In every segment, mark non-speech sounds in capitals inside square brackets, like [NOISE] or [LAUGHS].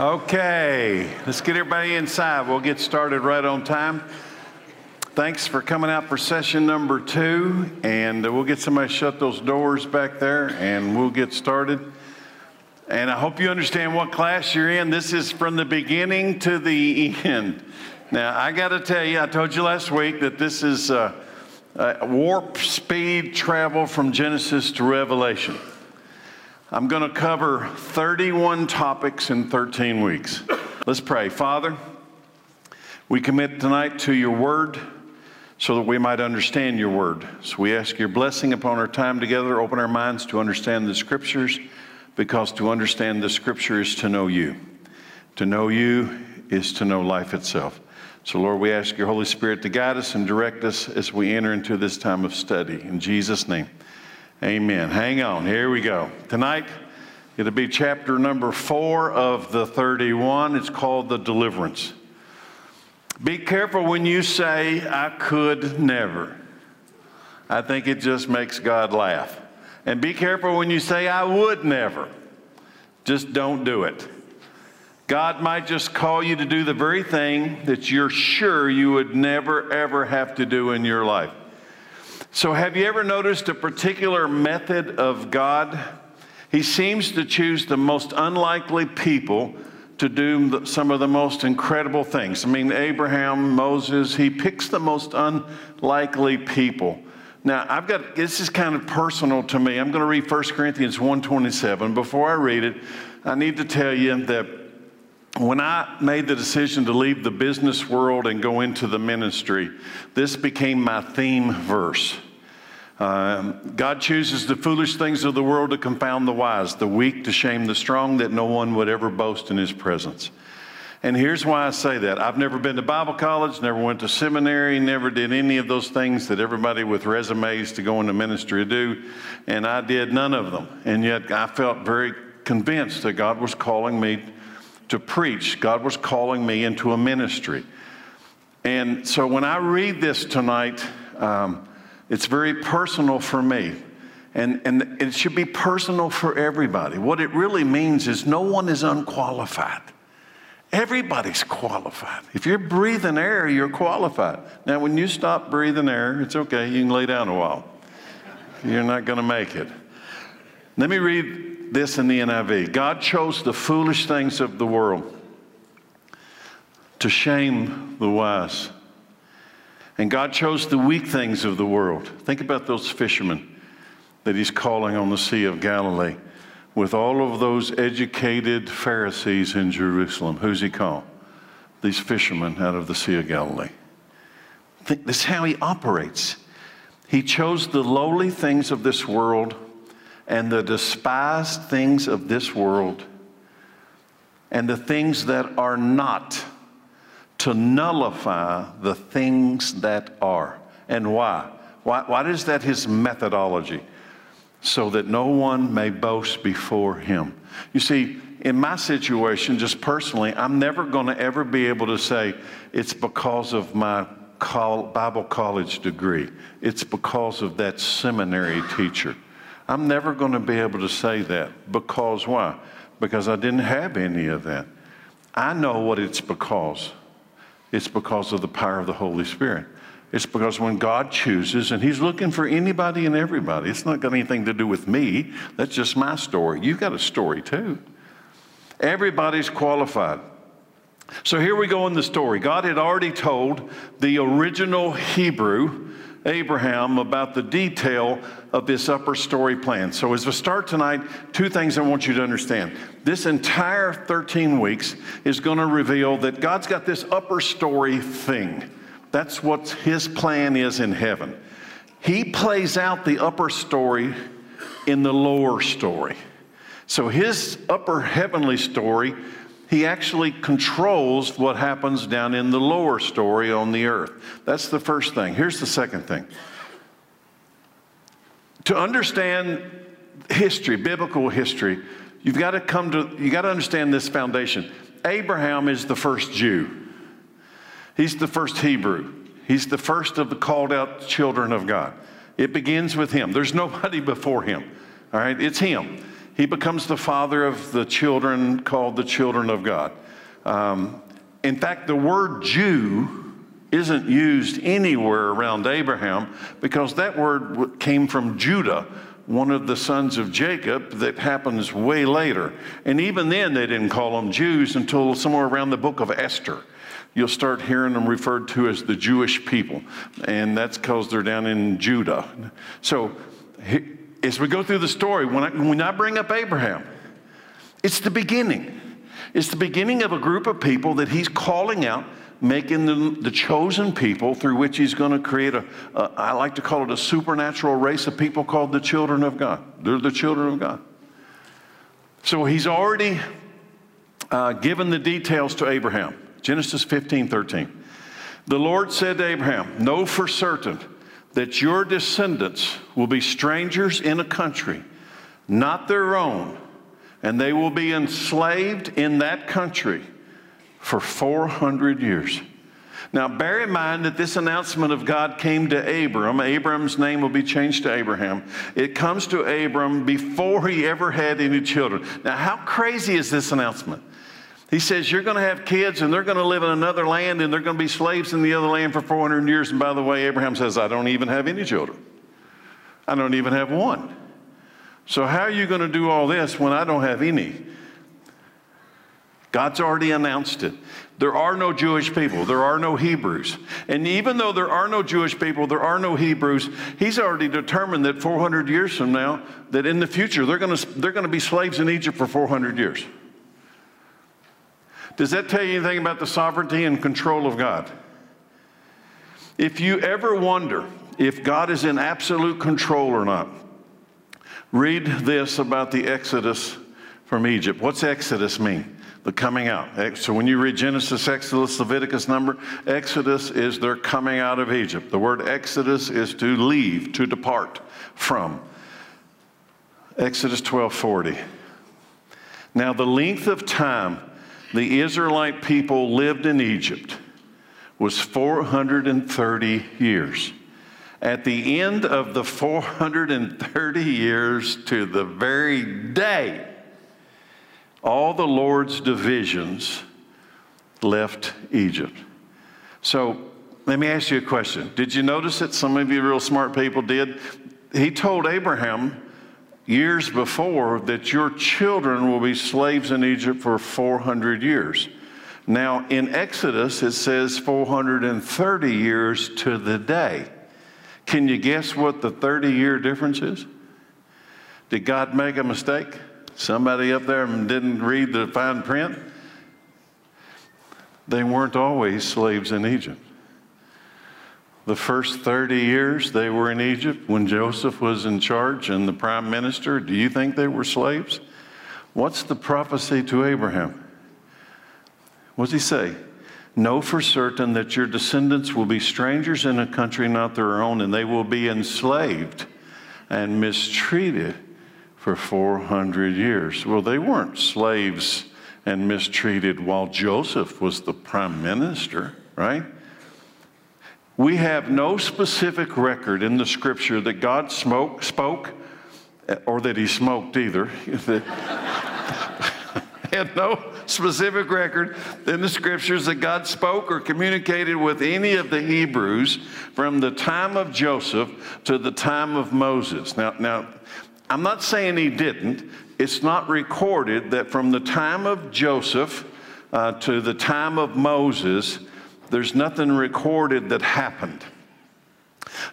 Okay, let's get everybody inside. We'll get started right on time. Thanks for coming out for session number two, and we'll get somebody shut those doors back there, and we'll get started. And I hope you understand what class you're in. This is from the beginning to the end. Now, I got to tell you, I told you last week that this is uh, uh, warp speed travel from Genesis to Revelation. I'm going to cover 31 topics in 13 weeks. Let's pray. Father, we commit tonight to your word so that we might understand your word. So we ask your blessing upon our time together. Open our minds to understand the scriptures because to understand the scripture is to know you. To know you is to know life itself. So, Lord, we ask your Holy Spirit to guide us and direct us as we enter into this time of study. In Jesus' name. Amen. Hang on. Here we go. Tonight, it'll be chapter number four of the 31. It's called The Deliverance. Be careful when you say, I could never. I think it just makes God laugh. And be careful when you say, I would never. Just don't do it. God might just call you to do the very thing that you're sure you would never, ever have to do in your life. So, have you ever noticed a particular method of God? He seems to choose the most unlikely people to do some of the most incredible things. I mean, Abraham, Moses, he picks the most unlikely people. Now, I've got this is kind of personal to me. I'm going to read 1 Corinthians 1:27. Before I read it, I need to tell you that when I made the decision to leave the business world and go into the ministry, this became my theme verse. Um, God chooses the foolish things of the world to confound the wise, the weak to shame the strong, that no one would ever boast in his presence. And here's why I say that. I've never been to Bible college, never went to seminary, never did any of those things that everybody with resumes to go into ministry do. And I did none of them. And yet I felt very convinced that God was calling me to preach. God was calling me into a ministry. And so when I read this tonight, um, it's very personal for me. And, and it should be personal for everybody. What it really means is no one is unqualified. Everybody's qualified. If you're breathing air, you're qualified. Now, when you stop breathing air, it's okay. You can lay down a while. You're not going to make it. Let me read this in the NIV God chose the foolish things of the world to shame the wise. And God chose the weak things of the world. Think about those fishermen that he's calling on the Sea of Galilee with all of those educated Pharisees in Jerusalem. Who's he call? These fishermen out of the Sea of Galilee. Think, this is how he operates. He chose the lowly things of this world and the despised things of this world and the things that are not to nullify the things that are. And why? Why, why is that his methodology? So that no one may boast before him. You see, in my situation, just personally, I'm never going to ever be able to say it's because of my Bible college degree, it's because of that seminary teacher. I'm never going to be able to say that because why? Because I didn't have any of that. I know what it's because. It's because of the power of the Holy Spirit. It's because when God chooses, and He's looking for anybody and everybody, it's not got anything to do with me. That's just my story. You've got a story too. Everybody's qualified. So here we go in the story. God had already told the original Hebrew Abraham about the detail of this upper story plan. So, as we start tonight, two things I want you to understand. This entire 13 weeks is going to reveal that God's got this upper story thing. That's what his plan is in heaven. He plays out the upper story in the lower story. So, his upper heavenly story he actually controls what happens down in the lower story on the earth. That's the first thing. Here's the second thing. To understand history, biblical history, you've got to come to, you got to understand this foundation. Abraham is the first Jew. He's the first Hebrew. He's the first of the called out children of God. It begins with him. There's nobody [LAUGHS] before him. All right, it's him. He becomes the father of the children called the children of God. Um, in fact, the word Jew isn't used anywhere around Abraham because that word came from Judah, one of the sons of Jacob that happens way later. And even then, they didn't call them Jews until somewhere around the book of Esther. You'll start hearing them referred to as the Jewish people, and that's because they're down in Judah. So, as we go through the story, when I, when I bring up Abraham, it's the beginning. It's the beginning of a group of people that he's calling out making them the chosen people through which he's going to create a, a, I like to call it a supernatural race of people called the children of God. They're the children of God. So he's already uh, given the details to Abraham. Genesis 15, 13. The Lord said to Abraham, Know for certain that your descendants will be strangers in a country, not their own, and they will be enslaved in that country for 400 years. Now, bear in mind that this announcement of God came to Abram. Abram's name will be changed to Abraham. It comes to Abram before he ever had any children. Now, how crazy is this announcement? He says, You're going to have kids and they're going to live in another land and they're going to be slaves in the other land for 400 years. And by the way, Abraham says, I don't even have any children. I don't even have one. So, how are you going to do all this when I don't have any? God's already announced it. There are no Jewish people. There are no Hebrews. And even though there are no Jewish people, there are no Hebrews, he's already determined that 400 years from now, that in the future, they're going to, they're going to be slaves in Egypt for 400 years. Does that tell you anything about the sovereignty and control of God? If you ever wonder if God is in absolute control or not, read this about the Exodus from Egypt. What's Exodus mean? the coming out. So when you read Genesis, Exodus, Leviticus, Number, Exodus is their coming out of Egypt. The word Exodus is to leave, to depart from. Exodus 12:40. Now the length of time the Israelite people lived in Egypt was 430 years. At the end of the 430 years to the very day all the Lord's divisions left Egypt. So let me ask you a question. Did you notice that some of you real smart people did? He told Abraham years before that your children will be slaves in Egypt for 400 years. Now, in Exodus, it says 430 years to the day. Can you guess what the 30 year difference is? Did God make a mistake? Somebody up there didn't read the fine print. They weren't always slaves in Egypt. The first 30 years they were in Egypt when Joseph was in charge and the prime minister, do you think they were slaves? What's the prophecy to Abraham? What does he say? Know for certain that your descendants will be strangers in a country not their own, and they will be enslaved and mistreated for 400 years. Well, they weren't slaves and mistreated while Joseph was the prime minister, right? We have no specific record in the scripture that God smoke, spoke or that he smoked either. [LAUGHS] had no specific record in the scriptures that God spoke or communicated with any of the Hebrews from the time of Joseph to the time of Moses. Now, now I'm not saying he didn't. It's not recorded that from the time of Joseph uh, to the time of Moses, there's nothing recorded that happened.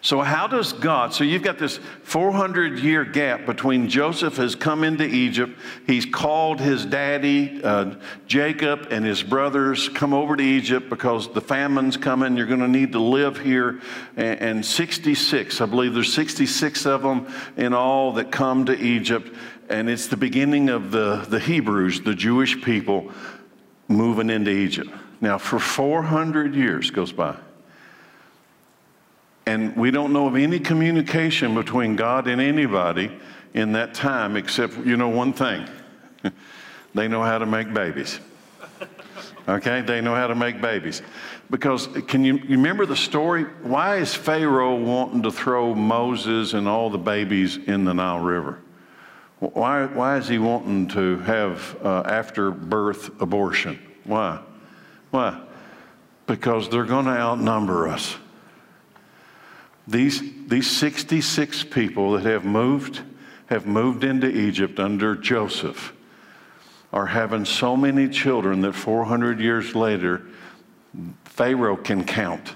So, how does God? So, you've got this 400 year gap between Joseph has come into Egypt. He's called his daddy, uh, Jacob, and his brothers come over to Egypt because the famine's coming. You're going to need to live here. And, and 66, I believe there's 66 of them in all that come to Egypt. And it's the beginning of the, the Hebrews, the Jewish people, moving into Egypt. Now, for 400 years goes by. And we don't know of any communication between God and anybody in that time except, you know, one thing [LAUGHS] they know how to make babies. Okay? They know how to make babies. Because can you, you remember the story? Why is Pharaoh wanting to throw Moses and all the babies in the Nile River? Why, why is he wanting to have uh, after birth abortion? Why? Why? Because they're going to outnumber us. These, these 66 people that have moved, have moved into Egypt under Joseph are having so many children that 400 years later, Pharaoh can count.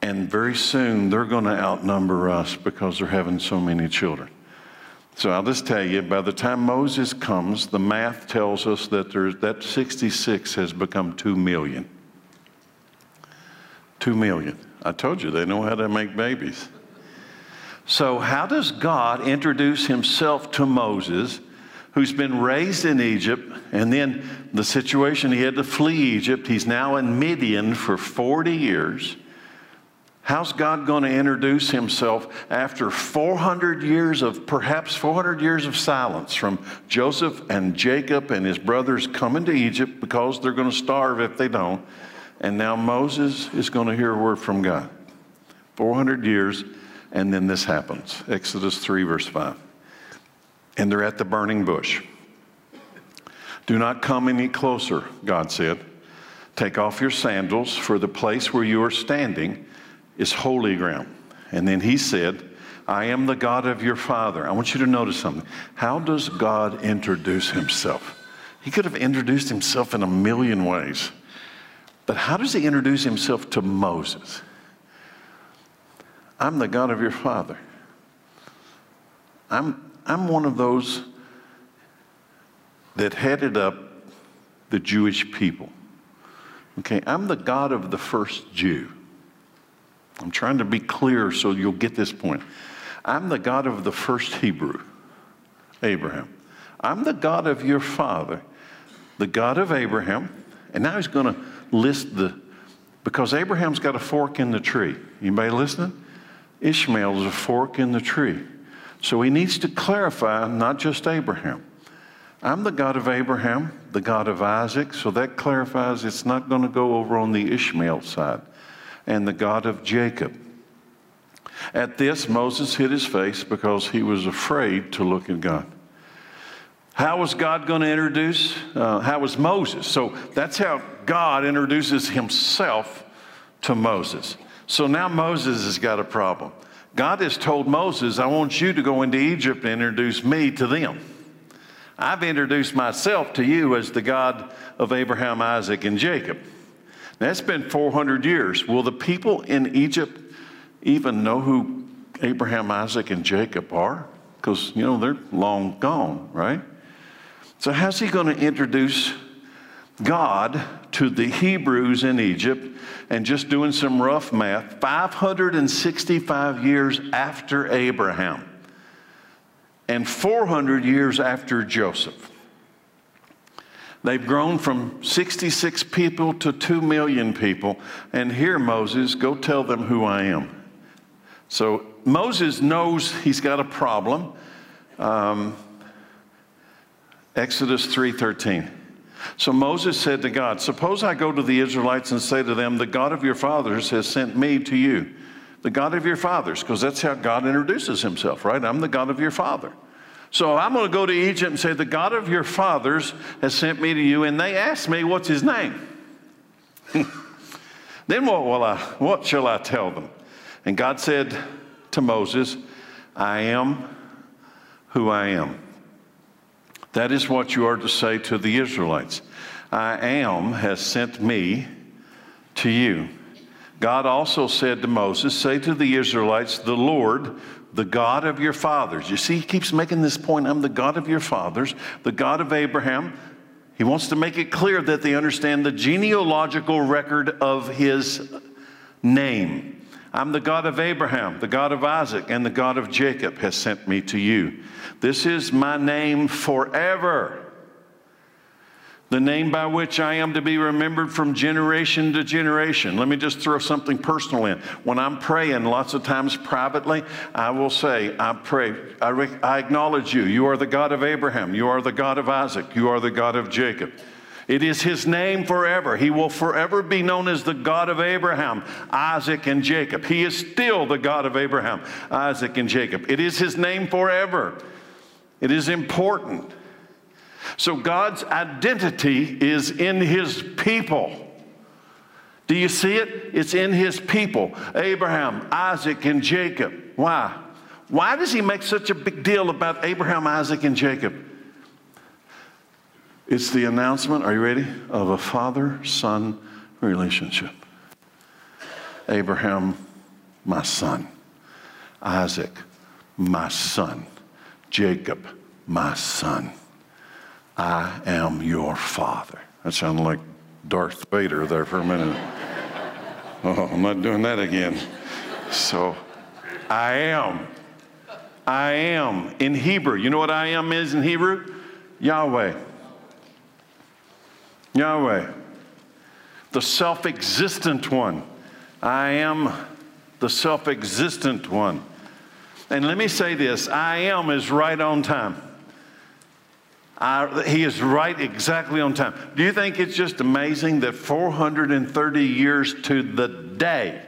And very soon they're going to outnumber us because they're having so many children. So I'll just tell you, by the time Moses comes, the math tells us that there's, that 66 has become 2 million. 2 million. I told you they know how to make babies. So, how does God introduce himself to Moses, who's been raised in Egypt, and then the situation he had to flee Egypt? He's now in Midian for 40 years. How's God going to introduce himself after 400 years of, perhaps 400 years of silence from Joseph and Jacob and his brothers coming to Egypt because they're going to starve if they don't? And now Moses is going to hear a word from God. 400 years, and then this happens. Exodus 3, verse 5. And they're at the burning bush. Do not come any closer, God said. Take off your sandals, for the place where you are standing is holy ground. And then he said, I am the God of your father. I want you to notice something. How does God introduce himself? He could have introduced himself in a million ways. But how does he introduce himself to Moses? I'm the God of your father. I'm, I'm one of those that headed up the Jewish people. Okay, I'm the God of the first Jew. I'm trying to be clear so you'll get this point. I'm the God of the first Hebrew, Abraham. I'm the God of your father, the God of Abraham. And now he's going to list the, because Abraham's got a fork in the tree. Anybody listening? Ishmael is a fork in the tree. So he needs to clarify not just Abraham. I'm the God of Abraham, the God of Isaac, so that clarifies it's not going to go over on the Ishmael side and the God of Jacob. At this, Moses hid his face because he was afraid to look at God. How was God going to introduce? Uh, how was Moses? So that's how God introduces himself to Moses. So now Moses has got a problem. God has told Moses, I want you to go into Egypt and introduce me to them. I've introduced myself to you as the God of Abraham, Isaac, and Jacob. That's been 400 years. Will the people in Egypt even know who Abraham, Isaac, and Jacob are? Because, you know, they're long gone, right? So, how's he going to introduce God to the Hebrews in Egypt? And just doing some rough math, 565 years after Abraham and 400 years after Joseph. They've grown from 66 people to 2 million people. And here, Moses, go tell them who I am. So Moses knows he's got a problem. Um, Exodus 3:13. So Moses said to God, Suppose I go to the Israelites and say to them, The God of your fathers has sent me to you. The God of your fathers, because that's how God introduces himself, right? I'm the God of your father. So I'm going to go to Egypt and say, The God of your fathers has sent me to you. And they ask me, What's his name? [LAUGHS] then what, will I, what shall I tell them? And God said to Moses, I am who I am. That is what you are to say to the Israelites. I am has sent me to you. God also said to Moses, Say to the Israelites, The Lord, the God of your fathers. You see, he keeps making this point I'm the God of your fathers, the God of Abraham. He wants to make it clear that they understand the genealogical record of his name. I'm the God of Abraham, the God of Isaac, and the God of Jacob has sent me to you. This is my name forever the name by which I am to be remembered from generation to generation. Let me just throw something personal in. When I'm praying, lots of times privately, I will say, I pray, I, re- I acknowledge you. You are the God of Abraham. You are the God of Isaac. You are the God of Jacob. It is his name forever. He will forever be known as the God of Abraham, Isaac, and Jacob. He is still the God of Abraham, Isaac, and Jacob. It is his name forever. It is important. So God's identity is in his people. Do you see it? It's in his people Abraham, Isaac, and Jacob. Why? Why does he make such a big deal about Abraham, Isaac, and Jacob? It's the announcement, are you ready? Of a father son relationship. Abraham, my son. Isaac, my son. Jacob, my son. I am your father. That sounded like Darth Vader there for a minute. oh, I'm not doing that again. So, I am. I am in Hebrew. You know what I am is in Hebrew? Yahweh. Yahweh. The self existent one. I am the self existent one. And let me say this I am is right on time. I, he is right exactly on time. Do you think it's just amazing that 430 years to the day,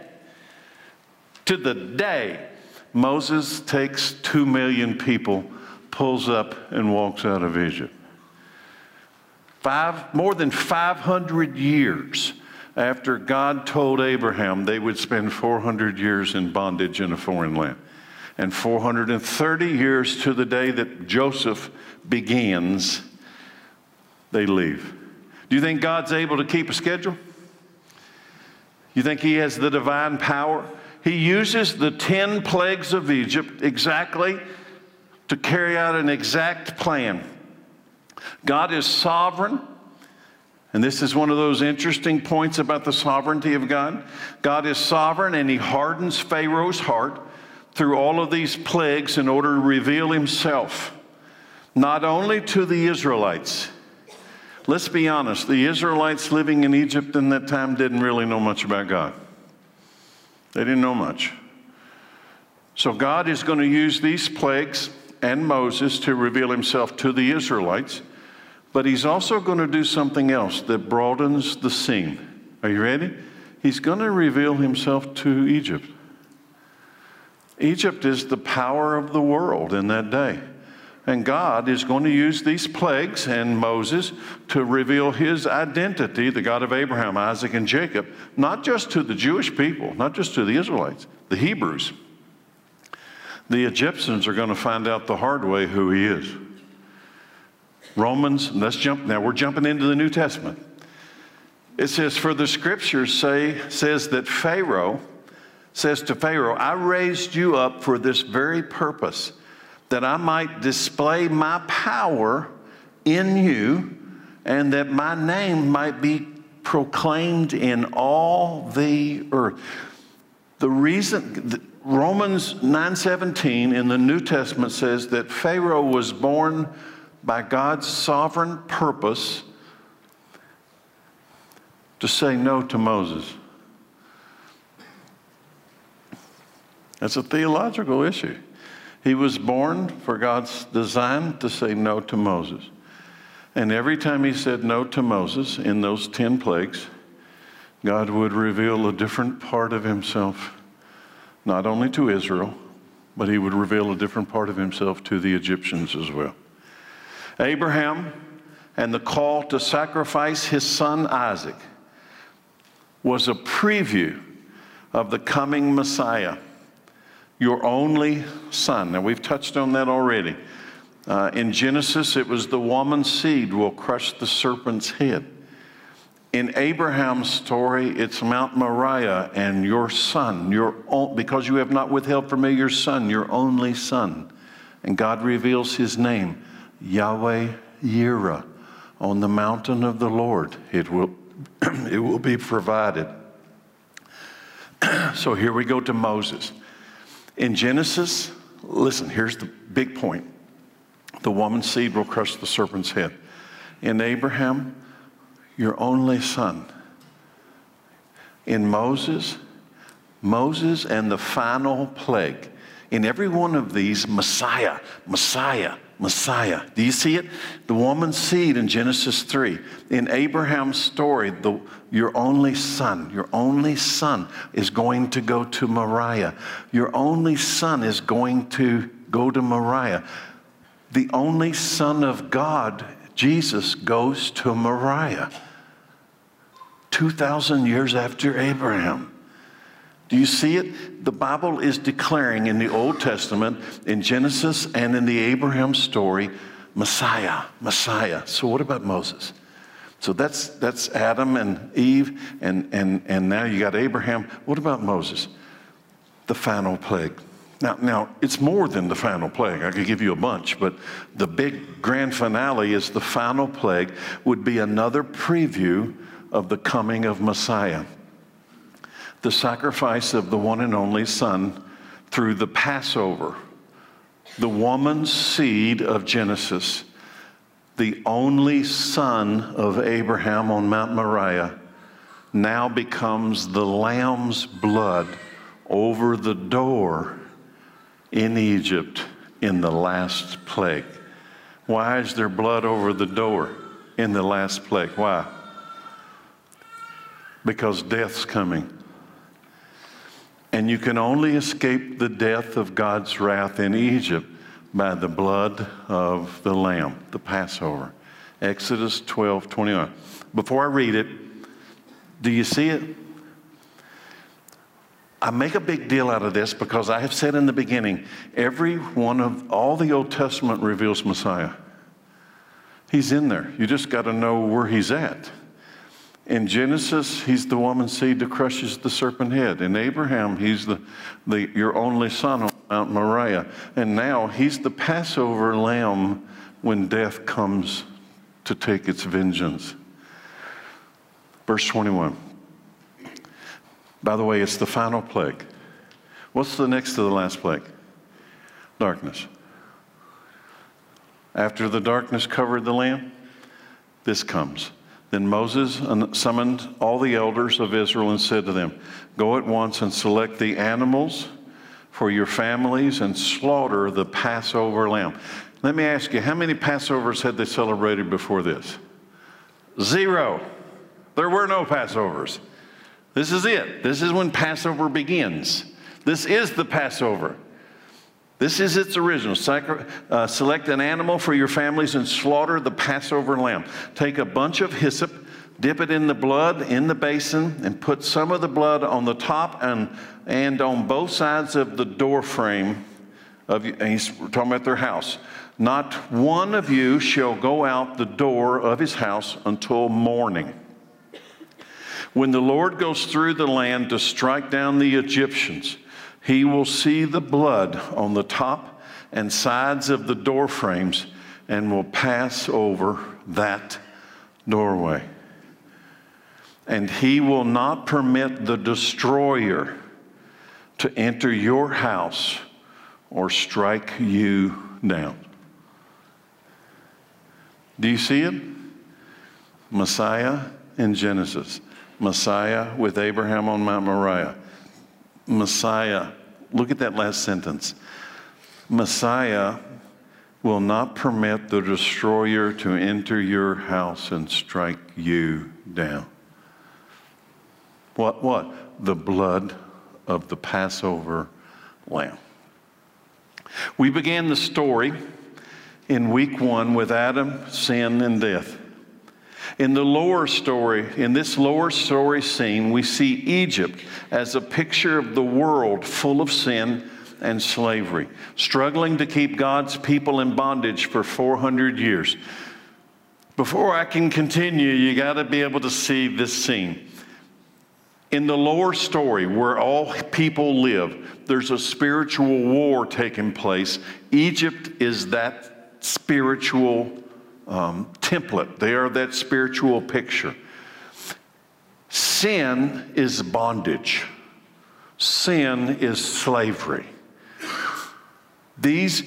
to the day, Moses takes two million people, pulls up, and walks out of Egypt? Five, more than 500 years after God told Abraham they would spend 400 years in bondage in a foreign land. And 430 years to the day that Joseph begins, they leave. Do you think God's able to keep a schedule? You think He has the divine power? He uses the 10 plagues of Egypt exactly to carry out an exact plan. God is sovereign. And this is one of those interesting points about the sovereignty of God. God is sovereign and he hardens Pharaoh's heart through all of these plagues in order to reveal himself, not only to the Israelites. Let's be honest, the Israelites living in Egypt in that time didn't really know much about God. They didn't know much. So God is going to use these plagues and Moses to reveal himself to the Israelites. But he's also going to do something else that broadens the scene. Are you ready? He's going to reveal himself to Egypt. Egypt is the power of the world in that day. And God is going to use these plagues and Moses to reveal his identity, the God of Abraham, Isaac, and Jacob, not just to the Jewish people, not just to the Israelites, the Hebrews. The Egyptians are going to find out the hard way who he is. Romans, let's jump now, we're jumping into the New Testament. It says, For the scriptures say, says that Pharaoh says to Pharaoh, I raised you up for this very purpose, that I might display my power in you, and that my name might be proclaimed in all the earth. The reason Romans 9:17 in the New Testament says that Pharaoh was born by God's sovereign purpose to say no to Moses. That's a theological issue. He was born for God's design to say no to Moses. And every time he said no to Moses in those 10 plagues, God would reveal a different part of himself, not only to Israel, but he would reveal a different part of himself to the Egyptians as well. Abraham and the call to sacrifice his son Isaac was a preview of the coming Messiah, your only son. Now, we've touched on that already. Uh, in Genesis, it was the woman's seed will crush the serpent's head. In Abraham's story, it's Mount Moriah and your son, your own, because you have not withheld from me your son, your only son. And God reveals his name. Yahweh Yireh, on the mountain of the Lord, it will, [CLEARS THROAT] it will be provided. [CLEARS THROAT] so here we go to Moses. In Genesis, listen, here's the big point the woman's seed will crush the serpent's head. In Abraham, your only son. In Moses, Moses and the final plague. In every one of these, Messiah, Messiah, Messiah. Do you see it? The woman's seed in Genesis 3. In Abraham's story, the, your only son, your only son is going to go to Moriah. Your only son is going to go to Moriah. the only Son of God, Jesus, goes to Moriah 2,000 years after Abraham. Do you see it? The Bible is declaring in the Old Testament, in Genesis and in the Abraham story, Messiah, Messiah. So, what about Moses? So that's, that's Adam and Eve, and, and, and now you got Abraham. What about Moses? The final plague. Now, now, it's more than the final plague. I could give you a bunch, but the big grand finale is the final plague, would be another preview of the coming of Messiah. The sacrifice of the one and only Son through the Passover, the woman's seed of Genesis, the only son of Abraham on Mount Moriah, now becomes the lamb's blood over the door in Egypt in the last plague. Why is there blood over the door in the last plague? Why? Because death's coming. And you can only escape the death of God's wrath in Egypt by the blood of the Lamb, the Passover. Exodus 12 21. Before I read it, do you see it? I make a big deal out of this because I have said in the beginning, every one of all the Old Testament reveals Messiah. He's in there. You just got to know where he's at. In Genesis, he's the woman seed that crushes the serpent head. In Abraham, he's the, the, your only son on Mount Moriah. And now he's the Passover lamb when death comes to take its vengeance. Verse 21. By the way, it's the final plague. What's the next to the last plague? Darkness. After the darkness covered the land, this comes. Then Moses summoned all the elders of Israel and said to them, Go at once and select the animals for your families and slaughter the Passover lamb. Let me ask you, how many Passovers had they celebrated before this? Zero. There were no Passovers. This is it. This is when Passover begins. This is the Passover. This is its original. Uh, select an animal for your families and slaughter the Passover lamb. Take a bunch of hyssop, dip it in the blood in the basin, and put some of the blood on the top and, and on both sides of the door frame. Of, he's talking about their house. Not one of you shall go out the door of his house until morning. When the Lord goes through the land to strike down the Egyptians, he will see the blood on the top and sides of the door frames and will pass over that doorway. And he will not permit the destroyer to enter your house or strike you down. Do you see it? Messiah in Genesis. Messiah with Abraham on Mount Moriah. Messiah, look at that last sentence. Messiah will not permit the destroyer to enter your house and strike you down. What? What? The blood of the Passover lamb. We began the story in week one with Adam, sin, and death. In the lower story, in this lower story scene, we see Egypt as a picture of the world full of sin and slavery, struggling to keep God's people in bondage for 400 years. Before I can continue, you got to be able to see this scene. In the lower story, where all people live, there's a spiritual war taking place. Egypt is that spiritual um, template, they are that spiritual picture. Sin is bondage, sin is slavery. These,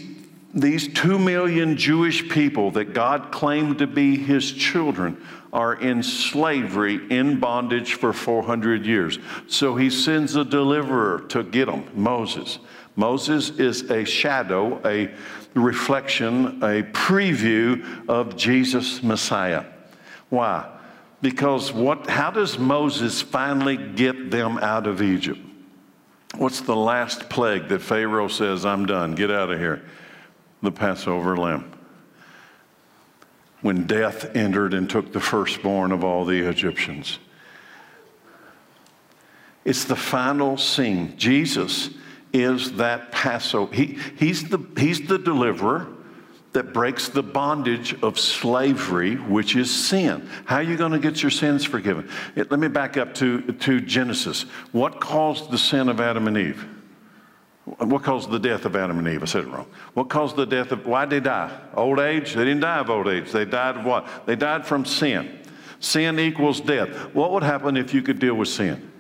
these two million Jewish people that God claimed to be his children are in slavery, in bondage for 400 years. So he sends a deliverer to get them, Moses. Moses is a shadow, a reflection, a preview of Jesus Messiah. Why? Because what, how does Moses finally get them out of Egypt? What's the last plague that Pharaoh says, I'm done, get out of here? the Passover lamb. When death entered and took the firstborn of all the Egyptians. It's the final scene. Jesus is that Passover. He, he's, the, he's the deliverer that breaks the bondage of slavery, which is sin. How are you going to get your sins forgiven? It, let me back up to, to Genesis. What caused the sin of Adam and Eve? What caused the death of Adam and Eve? I said it wrong. What caused the death of, why did they die? Old age? They didn't die of old age. They died of what? They died from sin. Sin equals death. What would happen if you could deal with sin?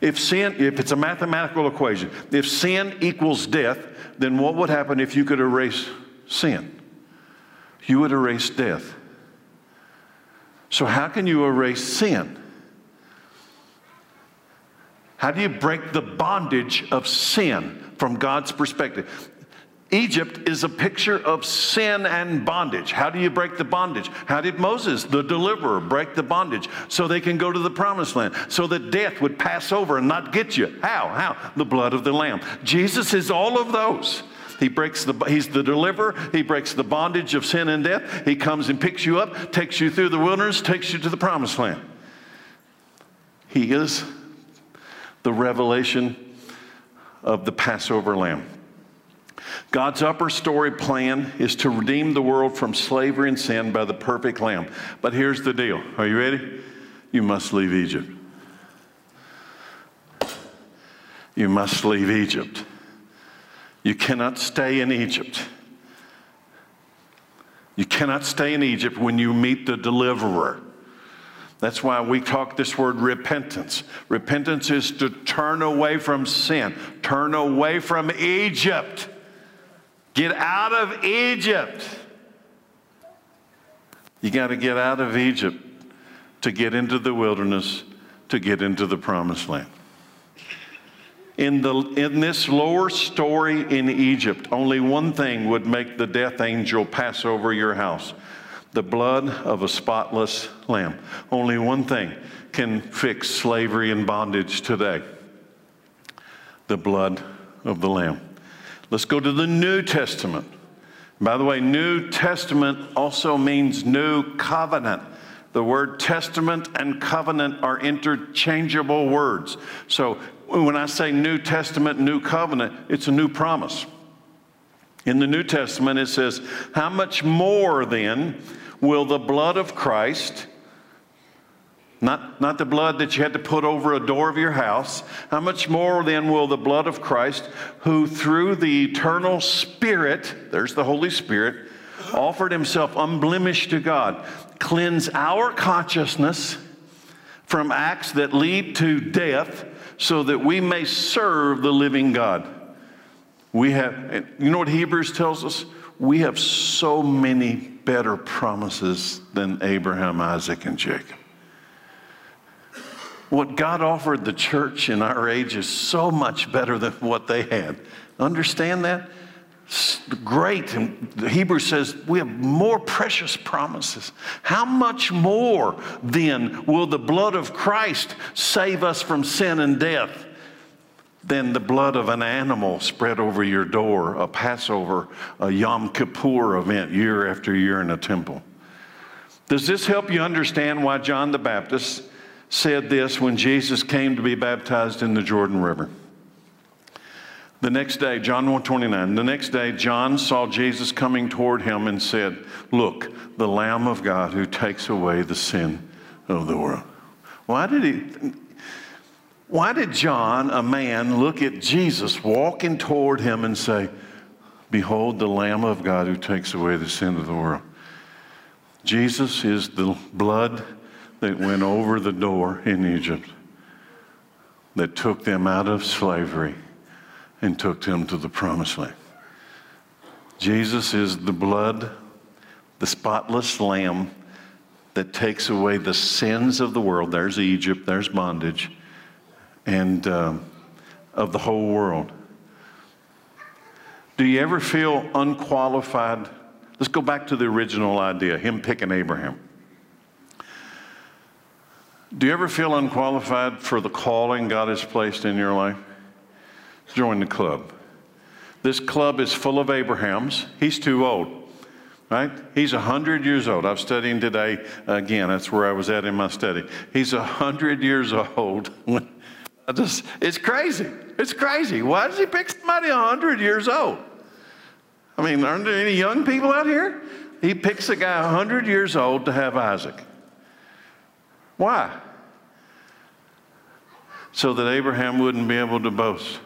If sin, if it's a mathematical equation, if sin equals death, then what would happen if you could erase sin? You would erase death. So, how can you erase sin? How do you break the bondage of sin from God's perspective? Egypt is a picture of sin and bondage. How do you break the bondage? How did Moses, the deliverer, break the bondage so they can go to the promised land, so that death would pass over and not get you? How? How? The blood of the Lamb. Jesus is all of those. He breaks the, he's the deliverer. He breaks the bondage of sin and death. He comes and picks you up, takes you through the wilderness, takes you to the promised land. He is the revelation of the Passover lamb. God's upper story plan is to redeem the world from slavery and sin by the perfect lamb. But here's the deal. Are you ready? You must leave Egypt. You must leave Egypt. You cannot stay in Egypt. You cannot stay in Egypt when you meet the deliverer. That's why we talk this word repentance. Repentance is to turn away from sin, turn away from Egypt. Get out of Egypt. You got to get out of Egypt to get into the wilderness, to get into the promised land. In, the, in this lower story in Egypt, only one thing would make the death angel pass over your house the blood of a spotless lamb. Only one thing can fix slavery and bondage today the blood of the lamb. Let's go to the New Testament. By the way, New Testament also means new covenant. The word testament and covenant are interchangeable words. So when I say New Testament, New Covenant, it's a new promise. In the New Testament, it says, How much more then will the blood of Christ, not, not the blood that you had to put over a door of your house. How much more then will the blood of Christ, who through the eternal Spirit, there's the Holy Spirit, offered himself unblemished to God, cleanse our consciousness from acts that lead to death so that we may serve the living God. We have, you know what Hebrews tells us? We have so many better promises than Abraham, Isaac, and Jacob. What God offered the church in our age is so much better than what they had. Understand that? It's great. And the Hebrew says we have more precious promises. How much more then will the blood of Christ save us from sin and death? than the blood of an animal spread over your door, a Passover, a Yom Kippur event year after year in a temple. Does this help you understand why John the Baptist said this when Jesus came to be baptized in the Jordan River. The next day, John 129, the next day, John saw Jesus coming toward him and said, Look, the Lamb of God who takes away the sin of the world. Why did he? Why did John, a man, look at Jesus walking toward him and say, Behold the Lamb of God who takes away the sin of the world? Jesus is the blood that went over the door in Egypt that took them out of slavery and took them to the promised land. Jesus is the blood, the spotless lamb that takes away the sins of the world. There's Egypt, there's bondage, and uh, of the whole world. Do you ever feel unqualified? Let's go back to the original idea, him picking Abraham. Do you ever feel unqualified for the calling God has placed in your life? Join the club. This club is full of Abrahams. He's too old, right? He's 100 years old. I'm studying today again. That's where I was at in my study. He's 100 years old. [LAUGHS] I just, it's crazy. It's crazy. Why does he pick somebody 100 years old? I mean, aren't there any young people out here? He picks a guy 100 years old to have Isaac. Why? So that Abraham wouldn't be able to boast.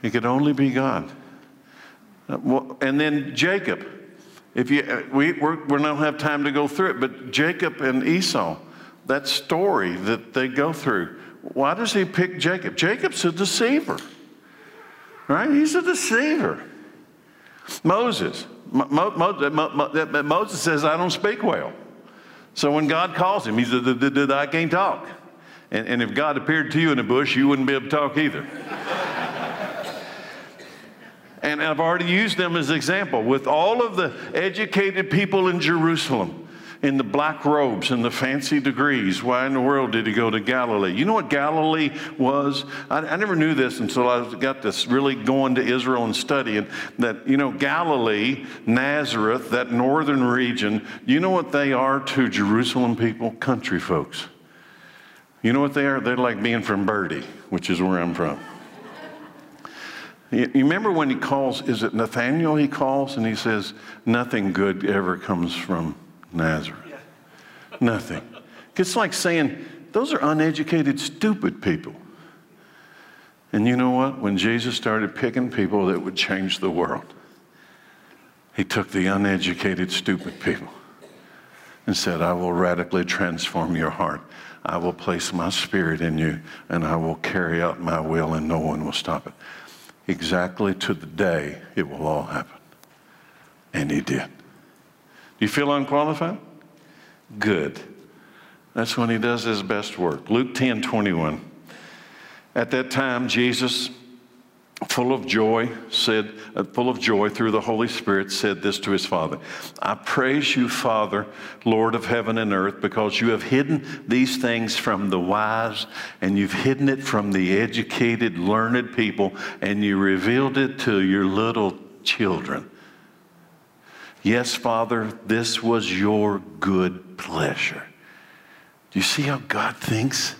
It could only be God. Uh, and then Jacob. If you, uh, we, we're, we don't have time to go through it, but Jacob and Esau, that story that they go through, why does he pick Jacob? Jacob's a deceiver, right? He's a deceiver. Moses. Mo, Mo, Mo, Moses says, I don't speak well. So when God calls him, he said, I can't talk. And, and if God appeared to you in a bush, you wouldn't be able to talk either. and I've already used them as example with all of the educated people in Jerusalem in the black robes and the fancy degrees. Why in the world did he go to Galilee? You know what Galilee was? I, I never knew this until I got this really going to Israel and studying that, you know, Galilee, Nazareth, that northern region, you know what they are to Jerusalem people? Country folks. You know what they are? They're like being from Birdie, which is where I'm from. You remember when he calls, is it Nathaniel he calls and he says, Nothing good ever comes from Nazareth. Nothing. It's like saying, those are uneducated, stupid people. And you know what? When Jesus started picking people that would change the world, he took the uneducated, stupid people and said, I will radically transform your heart. I will place my spirit in you and I will carry out my will and no one will stop it. Exactly to the day it will all happen. And he did. You feel unqualified? Good. That's when he does his best work. Luke 10 21. At that time, Jesus, full of joy, said, uh, full of joy through the Holy Spirit, said this to his Father I praise you, Father, Lord of heaven and earth, because you have hidden these things from the wise and you've hidden it from the educated, learned people, and you revealed it to your little children. Yes, Father, this was your good pleasure. Do you see how God thinks?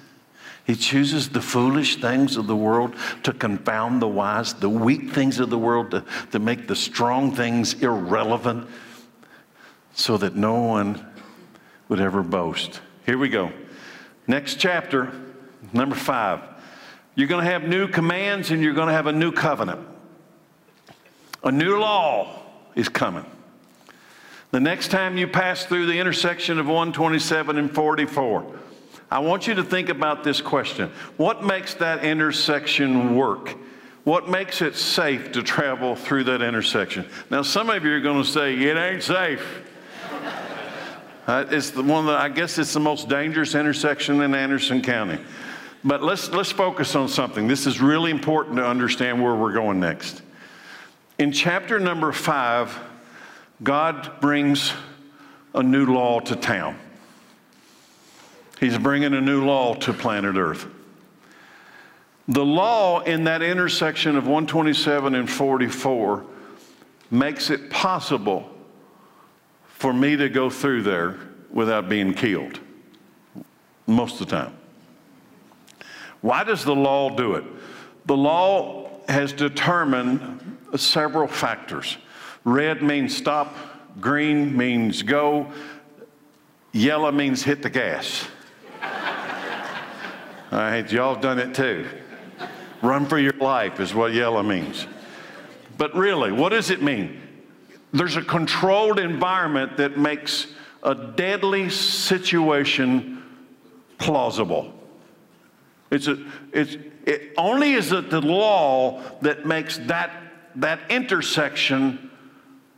He chooses the foolish things of the world to confound the wise, the weak things of the world to, to make the strong things irrelevant so that no one would ever boast. Here we go. Next chapter, number five. You're going to have new commands and you're going to have a new covenant. A new law is coming. The next time you pass through the intersection of 127 and 44, I want you to think about this question What makes that intersection work? What makes it safe to travel through that intersection? Now, some of you are going to say, It ain't safe. uh, it's the one that I guess it's the most dangerous intersection in Anderson County. But let's, let's focus on something. This is really important to understand where we're going next. In chapter number five, God brings a new law to town. He's bringing a new law to planet Earth. The law in that intersection of 127 and 44 makes it possible for me to go through there without being killed most of the time. Why does the law do it? The law has determined several factors. Red means stop, green means go, yellow means hit the gas. Uh, All right, y'all done it too. Run for your life is what yellow means. But really, what does it mean? There's a controlled environment that makes a deadly situation plausible. It's a, it's, it only is it the law that makes that, that intersection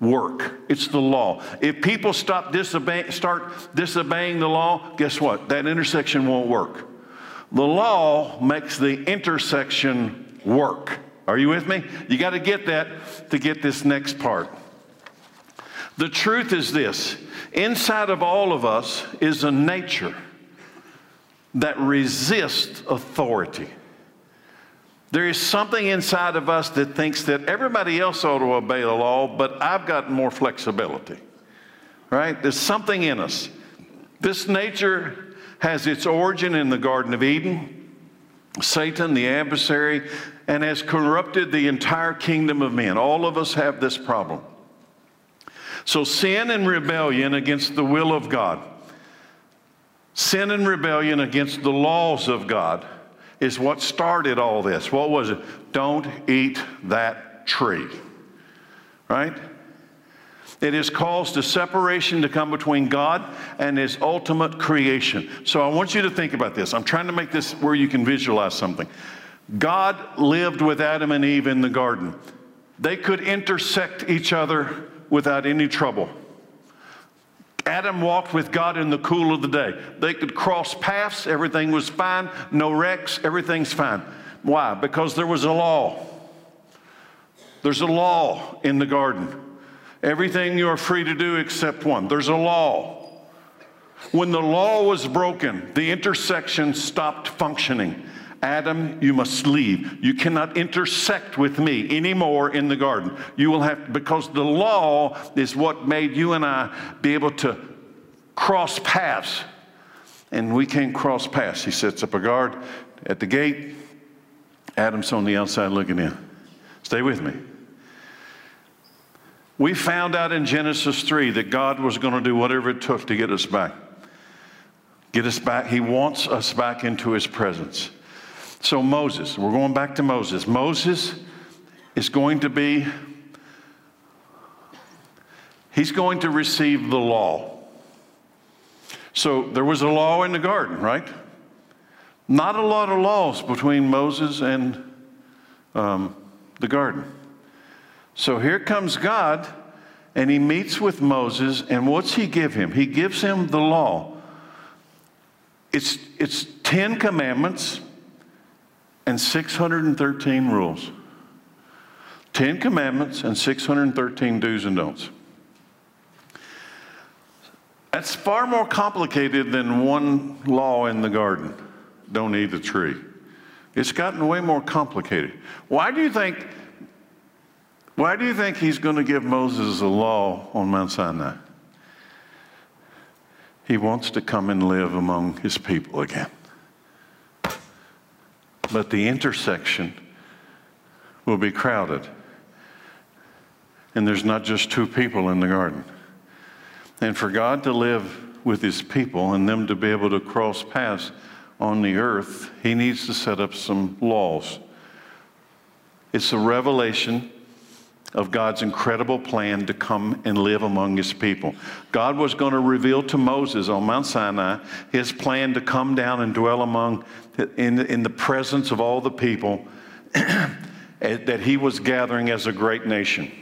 work. It's the law. If people stop disobey, start disobeying the law, guess what? That intersection won't work. The law makes the intersection work. Are you with me? You got to get that to get this next part. The truth is this inside of all of us is a nature that resists authority. There is something inside of us that thinks that everybody else ought to obey the law, but I've got more flexibility. Right? There's something in us. This nature has its origin in the Garden of Eden. Satan, the adversary, and has corrupted the entire kingdom of men. All of us have this problem. So, sin and rebellion against the will of God, sin and rebellion against the laws of God is what started all this. What was it? Don't eat that tree. Right? It has caused a separation to come between God and His ultimate creation. So I want you to think about this. I'm trying to make this where you can visualize something. God lived with Adam and Eve in the garden, they could intersect each other without any trouble. Adam walked with God in the cool of the day. They could cross paths, everything was fine, no wrecks, everything's fine. Why? Because there was a law. There's a law in the garden. Everything you are free to do except one. There's a law. When the law was broken, the intersection stopped functioning. Adam, you must leave. You cannot intersect with me anymore in the garden. You will have, because the law is what made you and I be able to cross paths. And we can't cross paths. He sets up a guard at the gate. Adam's on the outside looking in. Stay with me. We found out in Genesis 3 that God was going to do whatever it took to get us back. Get us back. He wants us back into His presence. So, Moses, we're going back to Moses. Moses is going to be, he's going to receive the law. So, there was a law in the garden, right? Not a lot of laws between Moses and um, the garden. So, here comes God, and he meets with Moses, and what's he give him? He gives him the law. It's, it's 10 commandments and 613 rules. 10 commandments and 613 do's and don'ts. That's far more complicated than one law in the garden don't eat the tree. It's gotten way more complicated. Why do you think why do you think he's going to give Moses a law on Mount Sinai? He wants to come and live among his people again. But the intersection will be crowded. And there's not just two people in the garden. And for God to live with his people and them to be able to cross paths on the earth, he needs to set up some laws. It's a revelation of God's incredible plan to come and live among his people. God was going to reveal to Moses on Mount Sinai his plan to come down and dwell among, in, in the presence of all the people [CLEARS THROAT] that he was gathering as a great nation.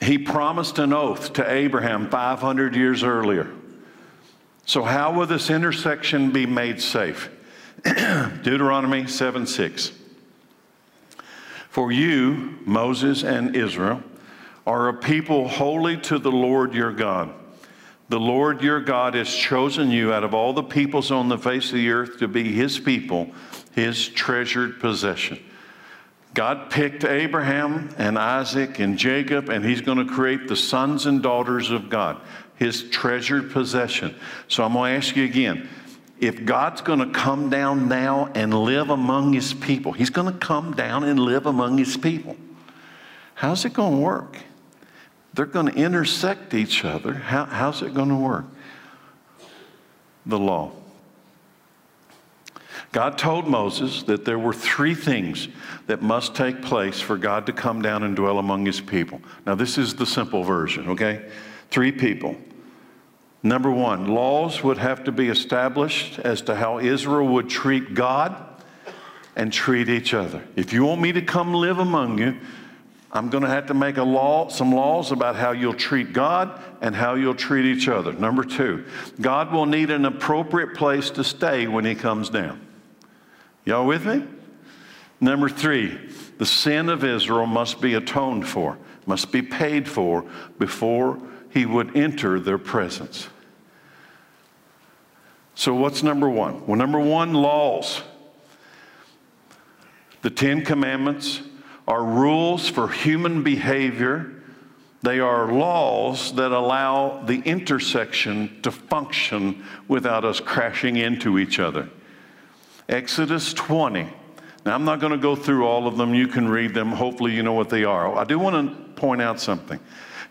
He promised an oath to Abraham 500 years earlier. So, how will this intersection be made safe? [CLEARS THROAT] Deuteronomy 7 6. For you, Moses and Israel, are a people holy to the Lord your God. The Lord your God has chosen you out of all the peoples on the face of the earth to be his people, his treasured possession. God picked Abraham and Isaac and Jacob, and he's going to create the sons and daughters of God, his treasured possession. So I'm going to ask you again if God's going to come down now and live among his people, he's going to come down and live among his people. How's it going to work? They're going to intersect each other. How, how's it going to work? The law. God told Moses that there were three things that must take place for God to come down and dwell among his people. Now, this is the simple version, okay? Three people Number one, laws would have to be established as to how Israel would treat God and treat each other. If you want me to come live among you, I'm going to have to make a law, some laws about how you'll treat God and how you'll treat each other. Number two, God will need an appropriate place to stay when He comes down. Y'all with me? Number three, the sin of Israel must be atoned for, must be paid for before He would enter their presence. So, what's number one? Well, number one, laws. The Ten Commandments are rules for human behavior. They are laws that allow the intersection to function without us crashing into each other. Exodus 20. Now, I'm not going to go through all of them. You can read them. Hopefully, you know what they are. I do want to point out something.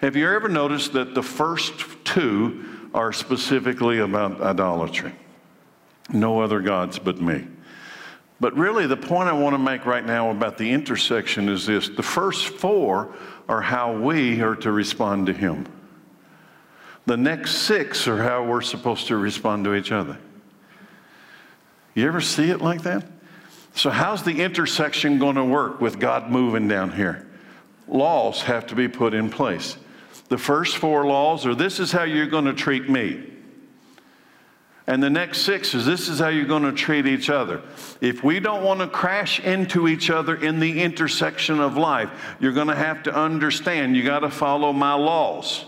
Have you ever noticed that the first two are specifically about idolatry? No other gods but me. But really, the point I want to make right now about the intersection is this the first four are how we are to respond to Him, the next six are how we're supposed to respond to each other. You ever see it like that? So, how's the intersection going to work with God moving down here? Laws have to be put in place. The first four laws are this is how you're going to treat me. And the next six is this is how you're going to treat each other. If we don't want to crash into each other in the intersection of life, you're going to have to understand you got to follow my laws.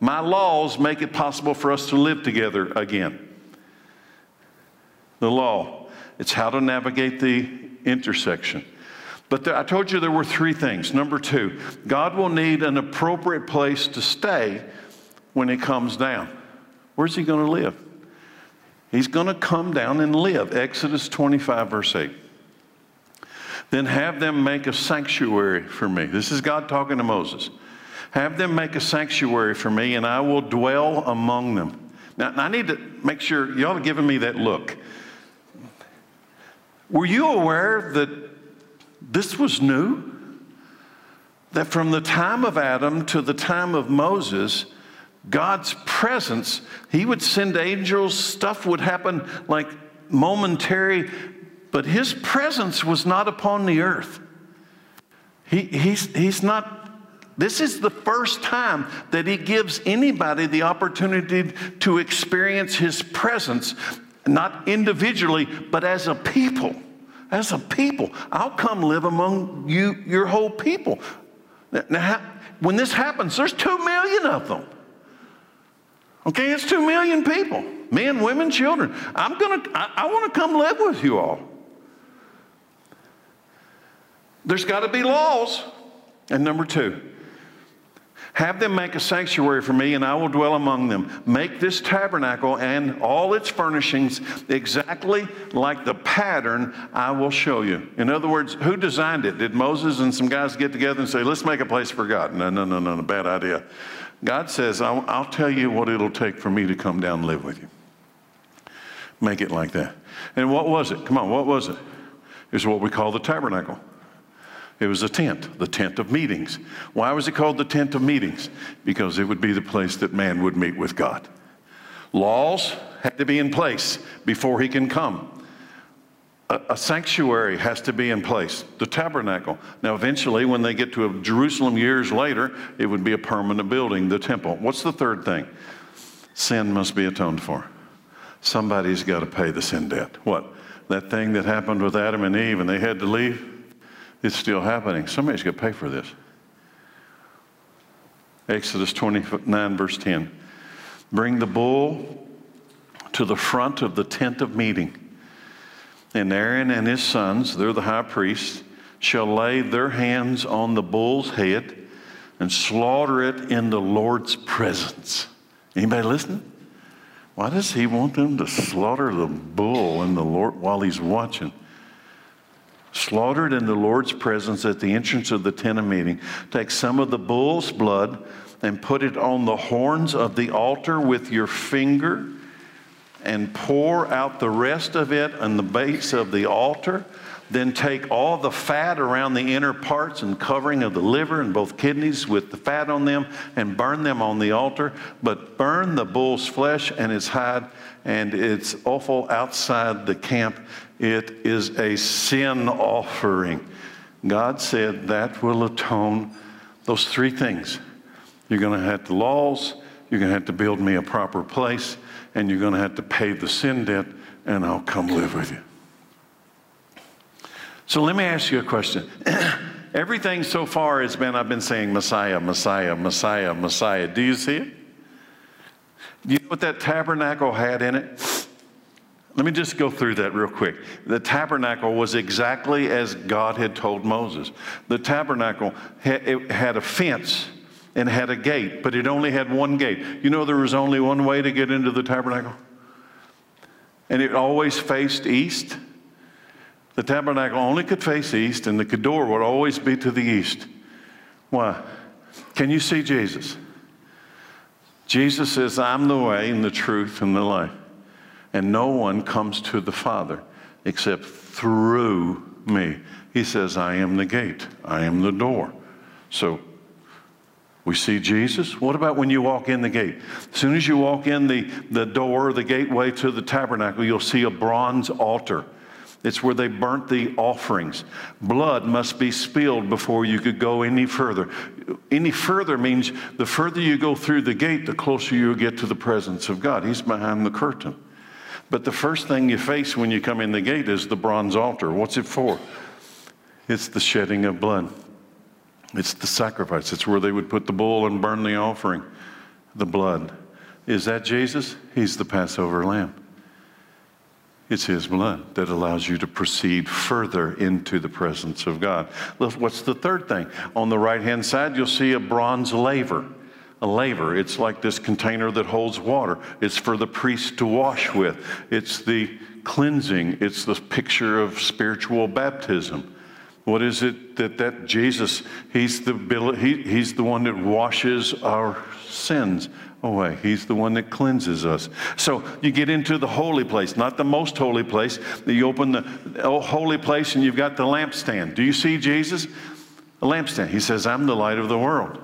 My laws make it possible for us to live together again. The law, it's how to navigate the intersection. But there, I told you there were three things. Number two, God will need an appropriate place to stay when He comes down. Where's He going to live? He's going to come down and live. Exodus 25, verse 8. Then have them make a sanctuary for me. This is God talking to Moses. Have them make a sanctuary for me, and I will dwell among them. Now, I need to make sure y'all are giving me that look. Were you aware that this was new? That from the time of Adam to the time of Moses, God's presence, He would send angels, stuff would happen like momentary, but His presence was not upon the earth. He, he's, he's not, this is the first time that He gives anybody the opportunity to experience His presence, not individually, but as a people. As a people. I'll come live among you, your whole people. Now, when this happens, there's two million of them. Okay, it's two million people men, women, children. I'm gonna, I, I want to come live with you all. There's got to be laws. And number two, have them make a sanctuary for me, and I will dwell among them. Make this tabernacle and all its furnishings exactly like the pattern I will show you. In other words, who designed it? Did Moses and some guys get together and say, let's make a place for God? No, no, no, no, no bad idea. God says, I'll, I'll tell you what it'll take for me to come down and live with you. Make it like that. And what was it? Come on, what was it? It was what we call the tabernacle. It was a tent, the tent of meetings. Why was it called the tent of meetings? Because it would be the place that man would meet with God. Laws had to be in place before he can come a, a, sanctuary has to be in place, the tabernacle. Now, eventually, when they get to Jerusalem years later, it would be a permanent building, the temple. What's the third thing? Sin must be atoned for. Somebody's got to pay the sin debt. What? That thing that happened with Adam and Eve and they had to leave? It's still happening. Somebody's got to pay for this. Exodus 29, verse 10. Bring the bull to the front of the tent of meeting and Aaron and his sons, they're the high priests, shall lay their hands on the bull's head and slaughter it in the Lord's presence. Anybody listening? Why does he want them to slaughter the bull in the Lord while he's watching? Slaughtered in the Lord's presence at the entrance of the tent of meeting. Take some of the bull's blood and put it on the horns of the altar with your finger and pour out the rest of it on the base of the altar. Then take all the fat around the inner parts and covering of the liver and both kidneys with the fat on them and burn them on the altar. But burn the bull's flesh and its hide and its offal outside the camp. It is a sin offering. God said that will atone those three things. You're going to have the laws, you're going to have to build me a proper place, and you're going to have to pay the sin debt, and I'll come live with you. So let me ask you a question. [CLEARS THROAT] Everything so far has been I've been saying Messiah, Messiah, Messiah, Messiah. Do you see it? Do you know what that tabernacle had in it? Let me just go through that real quick. The tabernacle was exactly as God had told Moses. The tabernacle had a fence and had a gate, but it only had one gate. You know, there was only one way to get into the tabernacle? And it always faced east. The tabernacle only could face east, and the door would always be to the east. Why? Can you see Jesus? Jesus says, I'm the way and the truth and the life. And no one comes to the Father except through me. He says, I am the gate, I am the door. So we see Jesus. What about when you walk in the gate? As soon as you walk in the, the door, the gateway to the tabernacle, you'll see a bronze altar. It's where they burnt the offerings. Blood must be spilled before you could go any further. Any further means the further you go through the gate, the closer you get to the presence of God. He's behind the curtain. But the first thing you face when you come in the gate is the bronze altar. What's it for? It's the shedding of blood. It's the sacrifice. It's where they would put the bull and burn the offering, the blood. Is that Jesus? He's the Passover lamb. It's His blood that allows you to proceed further into the presence of God. What's the third thing? On the right hand side, you'll see a bronze laver. A laver, it's like this container that holds water. It's for the priest to wash with. It's the cleansing, it's the picture of spiritual baptism. What is it that, that Jesus, he's the, he, he's the one that washes our sins away. He's the one that cleanses us. So you get into the holy place, not the most holy place. You open the holy place and you've got the lampstand. Do you see Jesus? A lampstand. He says, I'm the light of the world.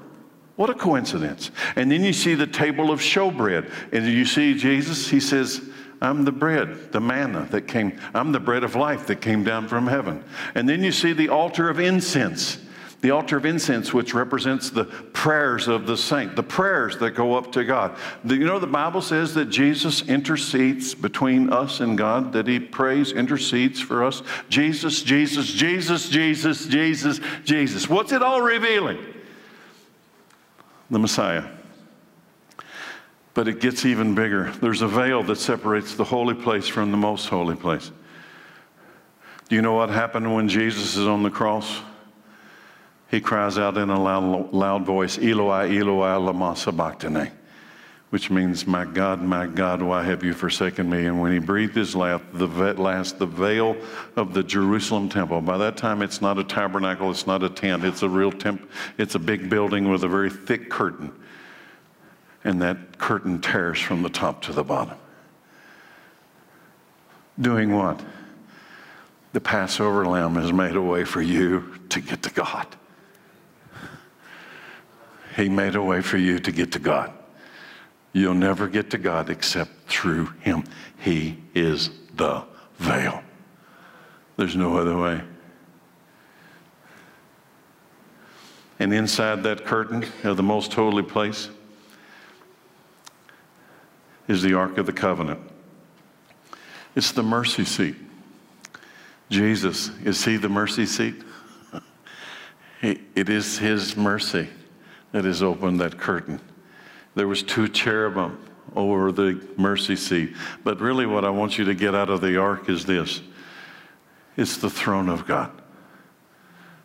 What a coincidence. And then you see the table of showbread. And you see Jesus, he says, I'm the bread, the manna that came, I'm the bread of life that came down from heaven. And then you see the altar of incense the altar of incense, which represents the prayers of the saint, the prayers that go up to God. you know, the Bible says that Jesus intercedes between us and God, that he prays, intercedes for us. Jesus, Jesus, Jesus, Jesus, Jesus, Jesus. What's it all revealing? The Messiah. But it gets even bigger. There's a veil that separates the holy place from the most holy place. Do you know what happened when Jesus is on the cross? he cries out in a loud, loud voice, Eloi, Eloi, lama sabachthani, which means, My God, my God, why have you forsaken me? And when he breathed his last, the, last, the veil of the Jerusalem temple, by that time it's not a tabernacle, it's not a tent, it's a real temp, it's a big building with a very thick curtain. And that curtain tears from the top to the bottom. Doing what? The Passover lamb has made a way for you to get to God. He made a way for you to get to God. You'll never get to God except through Him. He is the veil. There's no other way. And inside that curtain of the most holy place is the Ark of the Covenant. It's the mercy seat. Jesus, is He the mercy seat? [LAUGHS] it is His mercy that has opened that curtain. There was two cherubim over the mercy seat. But really what I want you to get out of the ark is this. It's the throne of God.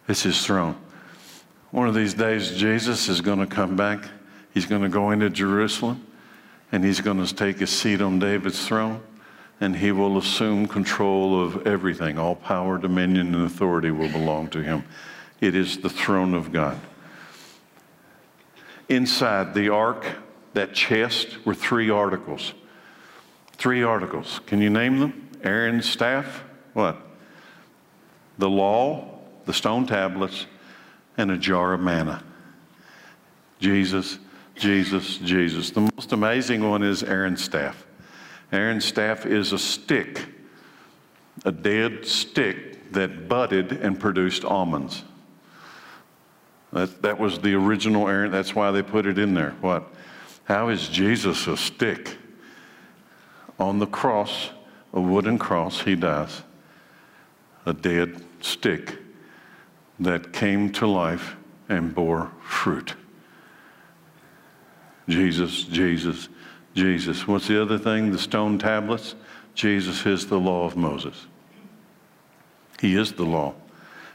It's his throne. One of these days, Jesus is going to come back. He's going to go into Jerusalem and he's going to take his seat on David's throne and he will assume control of everything. All power, dominion, and authority will belong to him. It is the throne of God. Inside the ark, that chest, were three articles. Three articles. Can you name them? Aaron's staff, what? The law, the stone tablets, and a jar of manna. Jesus, Jesus, Jesus. The most amazing one is Aaron's staff. Aaron's staff is a stick, a dead stick that budded and produced almonds. That, that was the original Aaron. That's why they put it in there. What? How is Jesus a stick? On the cross, a wooden cross, he dies. A dead stick that came to life and bore fruit. Jesus, Jesus, Jesus. What's the other thing? The stone tablets? Jesus is the law of Moses. He is the law.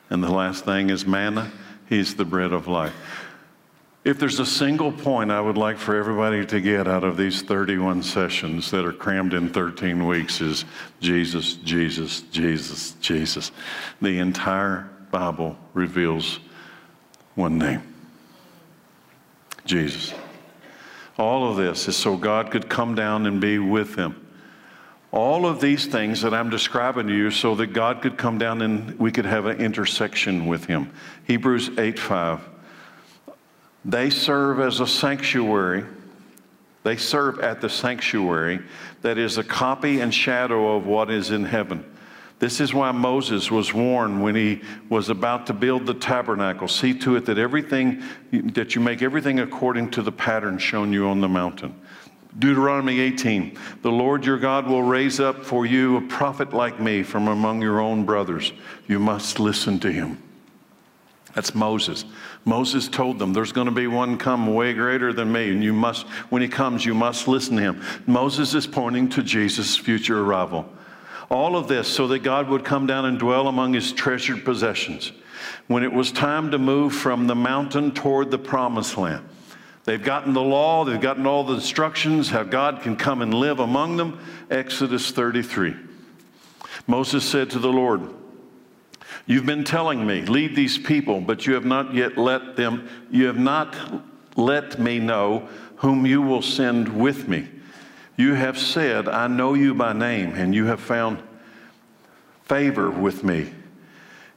And the last thing is manna. He's the bread of life. If there's a single point I would like for everybody to get out of these 31 sessions that are crammed in 13 weeks is Jesus, Jesus, Jesus, Jesus. The entire Bible reveals one name Jesus. All of this is so God could come down and be with them. All of these things that I'm describing to you so that God could come down and we could have an intersection with Him. Hebrews 8 5. They serve as a sanctuary. They serve at the sanctuary that is a copy and shadow of what is in heaven. This is why Moses was warned when he was about to build the tabernacle. See to it that everything, that you make everything according to the pattern shown you on the mountain. Deuteronomy 18 The Lord your God will raise up for you a prophet like me from among your own brothers. You must listen to him. That's Moses. Moses told them, There's going to be one come way greater than me, and you must, when he comes, you must listen to him. Moses is pointing to Jesus' future arrival. All of this so that God would come down and dwell among his treasured possessions. When it was time to move from the mountain toward the promised land, they've gotten the law, they've gotten all the instructions, how God can come and live among them. Exodus 33. Moses said to the Lord, You've been telling me, lead these people, but you have not yet let them, you have not let me know whom you will send with me. You have said, I know you by name, and you have found favor with me.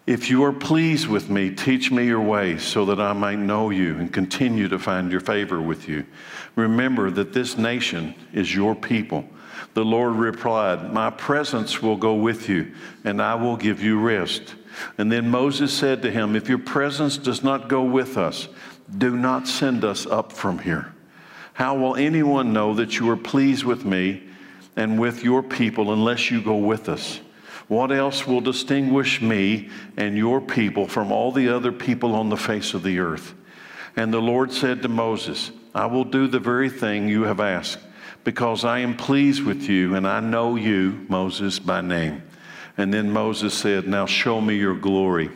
If you are pleased with me, teach me your ways so that I might know you and continue to find your favor with you. Remember that this nation is your people. The Lord replied, My presence will go with you, and I will give you rest. And then Moses said to him, If your presence does not go with us, do not send us up from here. How will anyone know that you are pleased with me and with your people unless you go with us? What else will distinguish me and your people from all the other people on the face of the earth? And the Lord said to Moses, I will do the very thing you have asked, because I am pleased with you and I know you, Moses, by name. And then Moses said, Now show me your glory.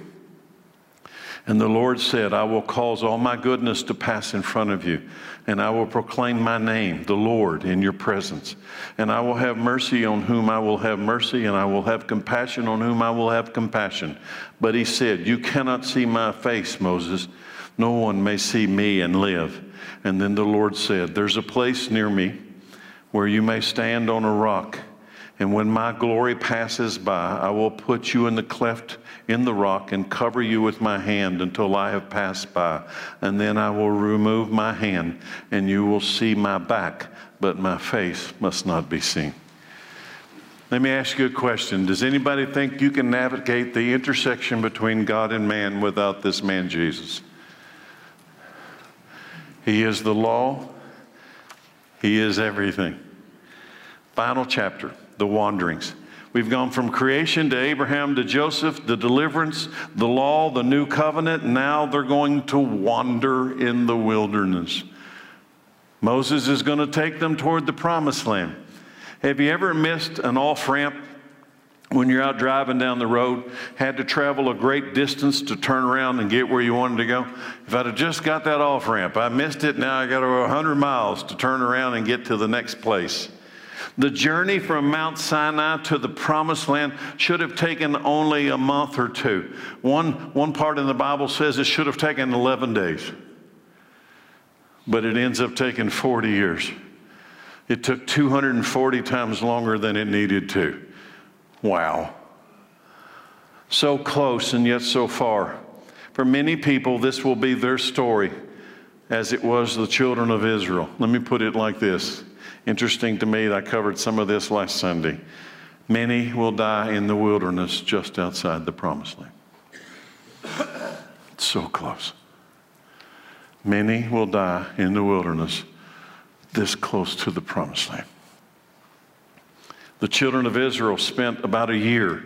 And the Lord said, I will cause all my goodness to pass in front of you, and I will proclaim my name, the Lord, in your presence. And I will have mercy on whom I will have mercy, and I will have compassion on whom I will have compassion. But he said, You cannot see my face, Moses. No one may see me and live. And then the Lord said, There's a place near me where you may stand on a rock. And when my glory passes by, I will put you in the cleft in the rock and cover you with my hand until I have passed by. And then I will remove my hand, and you will see my back, but my face must not be seen. Let me ask you a question. Does anybody think you can navigate the intersection between God and man without this man, Jesus? He is the law, He is everything. Final chapter the wanderings. We've gone from creation to Abraham to Joseph, the deliverance, the law, the new covenant. Now they're going to wander in the wilderness. Moses is going to take them toward the promised land. Have you ever missed an off ramp when you're out driving down the road, had to travel a great distance to turn around and get where you wanted to go? If I'd have just got that off ramp, I missed it. Now I got over 100 miles to turn around and get to the next place. The journey from Mount Sinai to the promised land should have taken only a month or two. One, one part in the Bible says it should have taken 11 days, but it ends up taking 40 years. It took 240 times longer than it needed to. Wow. So close and yet so far. For many people, this will be their story as it was the children of Israel. Let me put it like this Interesting to me, I covered some of this last Sunday. Many will die in the wilderness just outside the promised land. It's so close. Many will die in the wilderness this close to the promised land. The children of Israel spent about a year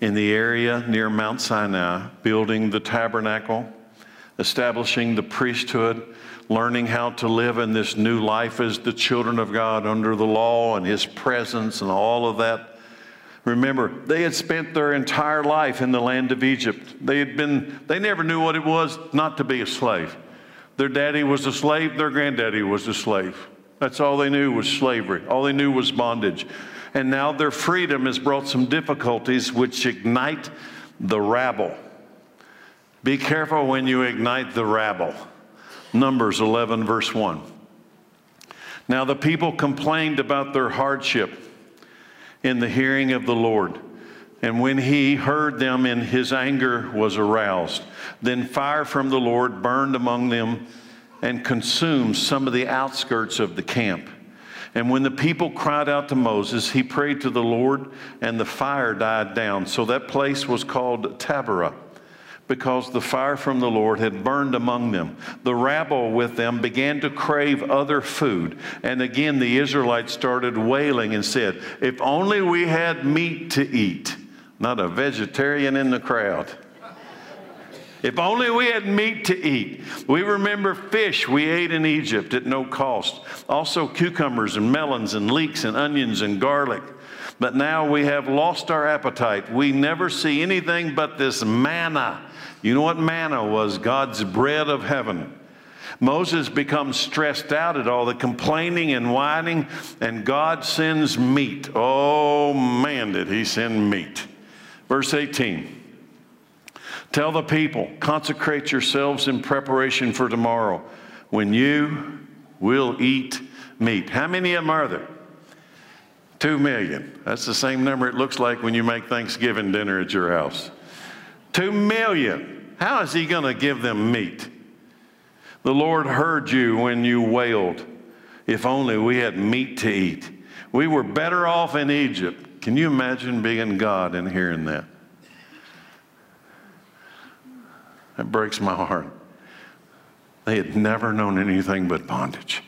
in the area near Mount Sinai building the tabernacle, establishing the priesthood, learning how to live in this new life as the children of God under the law and His presence and all of that. Remember, they had spent their entire life in the land of Egypt. They had been, they never knew what it was not to be a slave. Their daddy was a slave, their granddaddy was a slave. That's all they knew was slavery. All they knew was bondage. And now their freedom has brought some difficulties which ignite the rabble. Be careful when you ignite the rabble. Numbers 11, verse 1. Now the people complained about their hardship in the hearing of the Lord. And when he heard them, and his anger was aroused. Then fire from the Lord burned among them and consumed some of the outskirts of the camp. And when the people cried out to Moses, he prayed to the Lord, and the fire died down. So that place was called Taberah because the fire from the Lord had burned among them. The rabble with them began to crave other food. And again, the Israelites started wailing and said, If only we had meat to eat. Not a vegetarian in the crowd. If only we had meat to eat. We remember fish we ate in Egypt at no cost. Also, cucumbers and melons and leeks and onions and garlic. But now we have lost our appetite. We never see anything but this manna you know what manna was? God's bread of heaven. Moses becomes stressed out at all the complaining and whining, and God sends meat. Oh man, did he send meat. Verse 18 Tell the people, consecrate yourselves in preparation for tomorrow when you will eat meat. How many of them are there? Two million. That's the same number it looks like when you make Thanksgiving dinner at your house. Two million. How is he going to give them meat? The Lord heard you when you wailed. If only we had meat to eat. We were better off in Egypt. Can you imagine being God and hearing that? That breaks my heart. They had never known anything but bondage.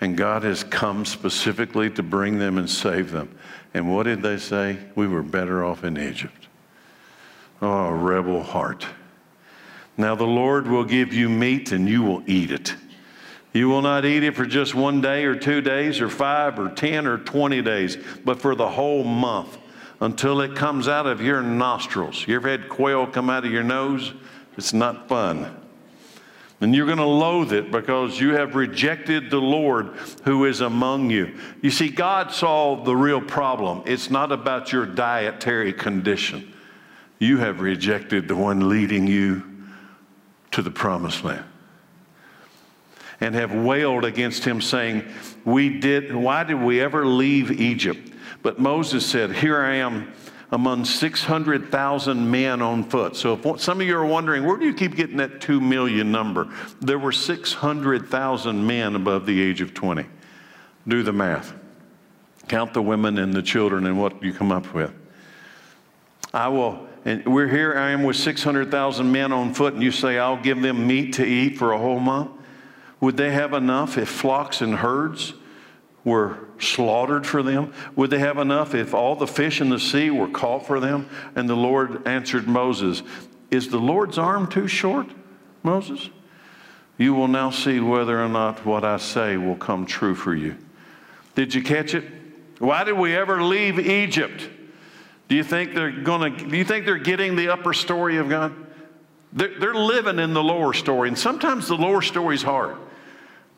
And God has come specifically to bring them and save them. And what did they say? We were better off in Egypt. Oh, rebel heart. Now the Lord will give you meat and you will eat it. You will not eat it for just one day or two days or five or 10 or 20 days, but for the whole month until it comes out of your nostrils. You ever had quail come out of your nose? It's not fun. And you're going to loathe it because you have rejected the Lord who is among you. You see, God solved the real problem. It's not about your dietary condition you have rejected the one leading you to the promised land. And have wailed against him saying we did why did we ever leave egypt? But moses said here i am among 600000 men on foot. So if some of you are wondering where do you keep getting that 2 million number? There were 600000 men above the age of 20 do the math. Count the women and the children and what you come up with i will and we're here, I am with 600,000 men on foot, and you say, I'll give them meat to eat for a whole month? Would they have enough if flocks and herds were slaughtered for them? Would they have enough if all the fish in the sea were caught for them? And the Lord answered Moses, Is the Lord's arm too short, Moses? You will now see whether or not what I say will come true for you. Did you catch it? Why did we ever leave Egypt? Do you think they're going to, do you think they're getting the upper story of God? They're, they're living in the lower story, and sometimes the lower story is hard.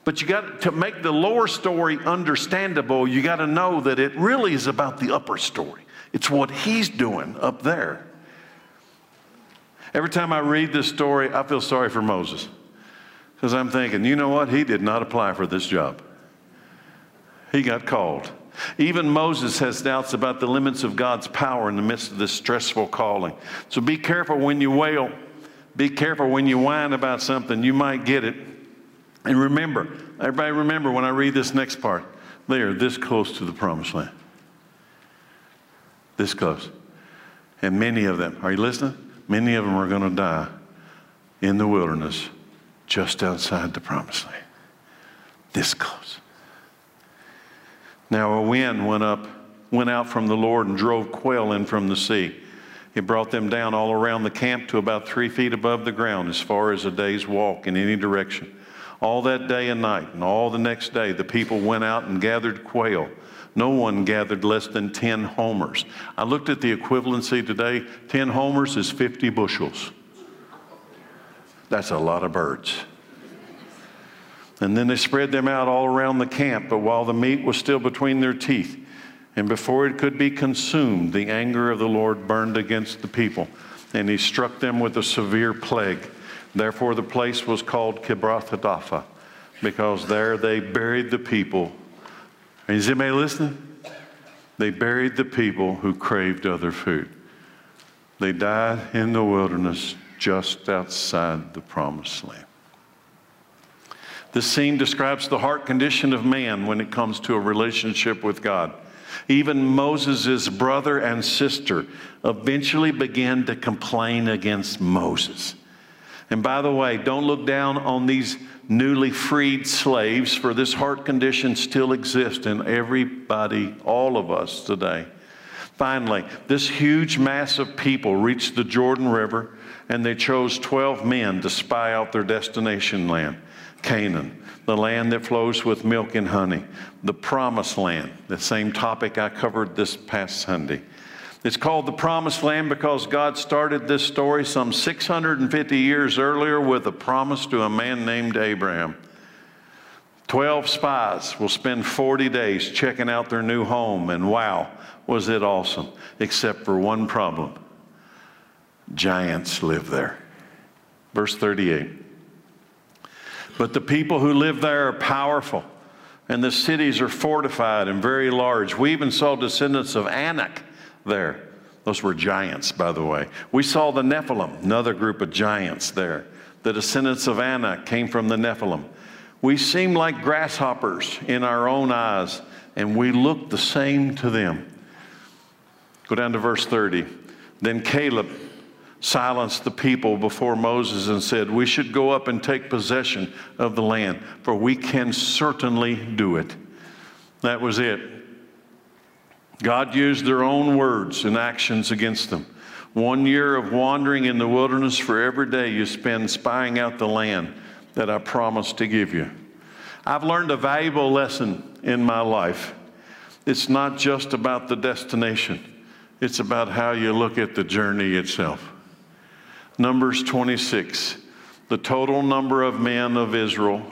But you got to make the lower story understandable, you got to know that it really is about the upper story. It's what he's doing up there. Every time I read this story, I feel sorry for Moses. Because I'm thinking, you know what? He did not apply for this job. He got called. Even Moses has doubts about the limits of God's power in the midst of this stressful calling. So be careful when you wail. Be careful when you whine about something. You might get it. And remember, everybody remember when I read this next part, they are this close to the promised land. This close. And many of them, are you listening? Many of them are going to die in the wilderness just outside the promised land. This close. Now a wind went up, went out from the Lord and drove quail in from the sea. It brought them down all around the camp to about three feet above the ground, as far as a day's walk in any direction. All that day and night, and all the next day, the people went out and gathered quail No one gathered less than 10 homers. I looked at the equivalency today 10 homers is 50 bushels. That's a lot of birds. And then they spread them out all around the camp, but while the meat was still between their teeth, and before it could be consumed, the anger of the Lord burned against the people, and he struck them with a severe plague. Therefore, the place was called Kibroth because there they buried the people. Is anybody listening? They buried the people who craved other food. They died in the wilderness just outside the promised land. This scene describes the heart condition of man when it comes to a relationship with God. Even Moses' brother and sister eventually began to complain against Moses. And by the way, don't look down on these newly freed slaves, for this heart condition still exists in everybody, all of us today. Finally, this huge mass of people reached the Jordan River and they chose 12 men to spy out their destination land, Canaan the land that flows with milk and honey, the promised land, the same topic I covered this past Sunday. It's called the Promised Land because God started this story some 650 years earlier with a promise to a man named Abraham. Twelve spies will spend 40 days checking out their new home, and wow, was it awesome, except for one problem giants live there. Verse 38. But the people who live there are powerful, and the cities are fortified and very large. We even saw descendants of Anak there. Those were giants, by the way. We saw the Nephilim, another group of giants there. The descendants of Anak came from the Nephilim. We seem like grasshoppers in our own eyes, and we look the same to them. Go down to verse 30. Then Caleb silenced the people before Moses and said, We should go up and take possession of the land, for we can certainly do it. That was it. God used their own words and actions against them. One year of wandering in the wilderness for every day you spend spying out the land that I promised to give you. I've learned a valuable lesson in my life. It's not just about the destination, it's about how you look at the journey itself. Numbers 26. The total number of men of Israel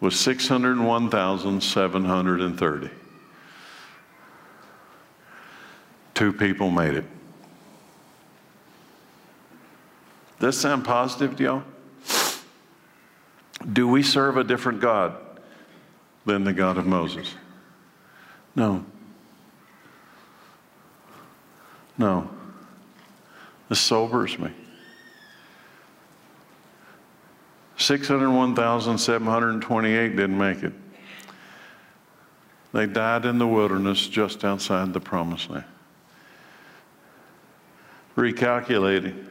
was 601,730. Two people made it. Does that sound positive to y'all? Do we serve a different God than the God of Moses? No. No. This sobers me. 601,728 didn't make it. They died in the wilderness just outside the promised land. Recalculating.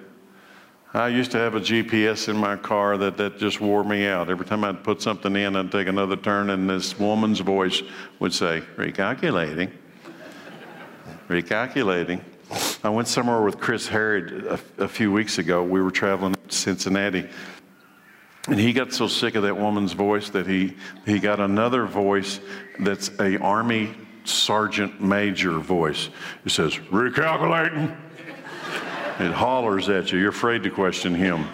I used to have a GPS in my car that, that just wore me out. Every time I'd put something in, I'd take another turn, and this woman's voice would say, Recalculating. Recalculating. I went somewhere with Chris Harrod a, a few weeks ago. We were traveling to Cincinnati, and he got so sick of that woman's voice that he, he got another voice that's a army sergeant major voice. It says, recalculating. it hollers at you. You're afraid to question him.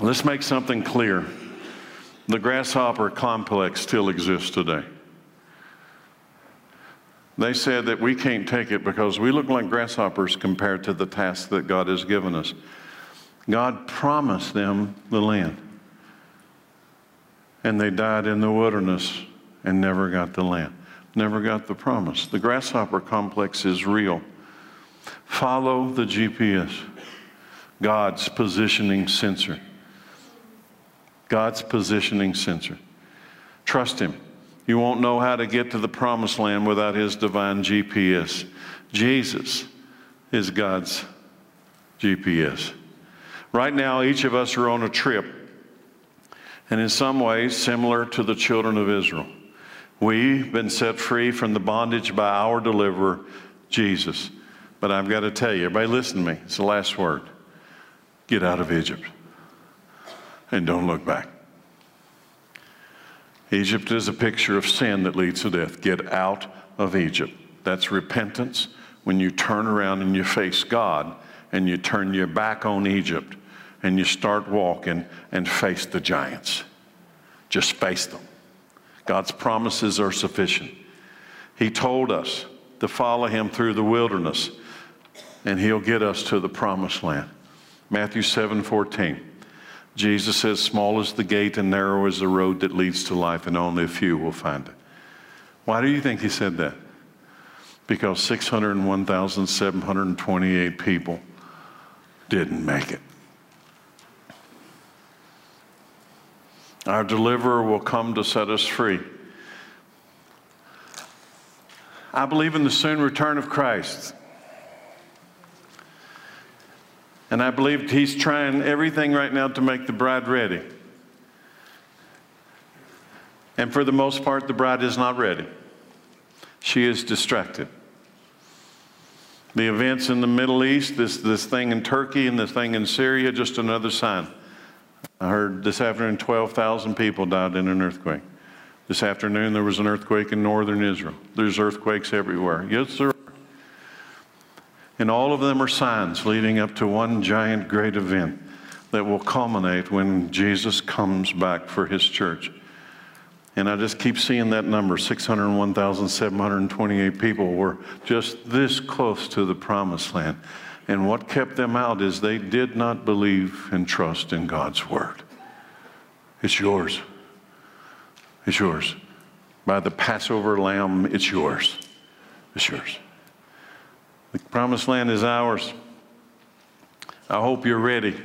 Let's make something clear. The grasshopper complex still exists today. They said that we can't take it because we look like grasshoppers compared to the task that God has given us. God promised them the land. And they died in the wilderness and never got the land, never got the promise. The grasshopper complex is real. Follow the GPS, God's positioning sensor. God's positioning sensor. Trust Him. You won't know how to get to the promised land without His divine GPS. Jesus is God's GPS. Right now, each of us are on a trip, and in some ways, similar to the children of Israel. We've been set free from the bondage by our deliverer, Jesus. But I've got to tell you, everybody listen to me. It's the last word. Get out of Egypt and don't look back. Egypt is a picture of sin that leads to death. Get out of Egypt. That's repentance when you turn around and you face God and you turn your back on Egypt and you start walking and face the giants. Just face them. God's promises are sufficient. He told us to follow him through the wilderness and he'll get us to the promised land. Matthew 7 14. Jesus says, Small is the gate and narrow is the road that leads to life, and only a few will find it. Why do you think he said that? Because 601,728 people didn't make it. Our deliverer will come to set us free. I believe in the soon return of Christ. And I believe he's trying everything right now to make the bride ready. And for the most part, the bride is not ready. She is distracted. The events in the Middle East, this, this thing in Turkey and this thing in Syria, just another sign. I heard this afternoon 12,000 people died in an earthquake. This afternoon there was an earthquake in northern Israel. There's earthquakes everywhere. Yes, there and all of them are signs leading up to one giant great event that will culminate when Jesus comes back for his church. And I just keep seeing that number 601,728 people were just this close to the promised land. And what kept them out is they did not believe and trust in God's word. It's yours. It's yours. By the Passover lamb, it's yours. It's yours. The promised land is ours. I hope you're ready.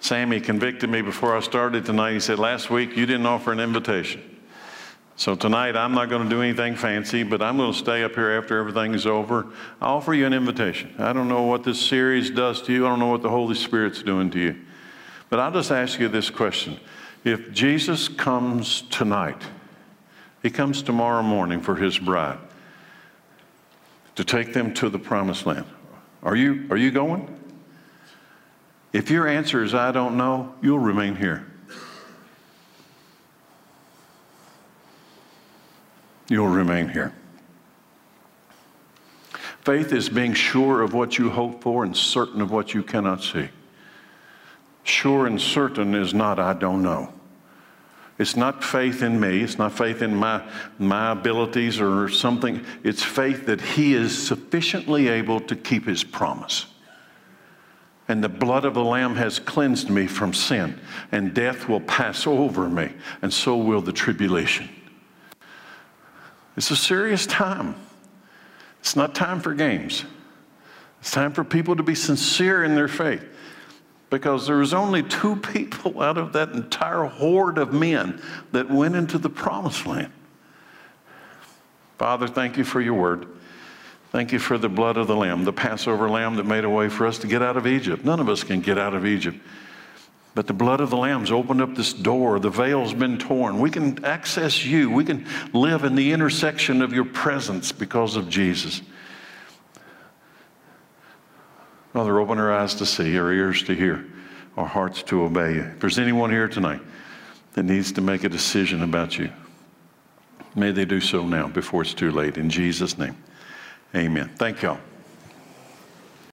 Sammy convicted me before I started tonight. He said, Last week you didn't offer an invitation. So tonight I'm not going to do anything fancy, but I'm going to stay up here after everything is over. I offer you an invitation. I don't know what this series does to you, I don't know what the Holy Spirit's doing to you. But I'll just ask you this question If Jesus comes tonight, he comes tomorrow morning for his bride to take them to the promised land. Are you, are you going? If your answer is, I don't know, you'll remain here. You'll remain here. Faith is being sure of what you hope for and certain of what you cannot see. Sure and certain is not, I don't know. It's not faith in me. It's not faith in my, my abilities or something. It's faith that He is sufficiently able to keep His promise. And the blood of the Lamb has cleansed me from sin, and death will pass over me, and so will the tribulation. It's a serious time. It's not time for games. It's time for people to be sincere in their faith because there was only two people [LAUGHS] out of that entire horde of men that went into the promised land. Father, thank you for your word. Thank you for the blood of the lamb, the Passover lamb that made a way for us to get out of Egypt. None of us can get out of Egypt. But the blood of the lamb's opened up this door. The veil's been torn. We can access you. We can live in the intersection of your presence because of Jesus. Father, open our eyes to see, our ears to hear, our hearts to obey you. If there's anyone here tonight that needs to make a decision about you, may they do so now before it's too late. In Jesus' name, amen. Thank y'all.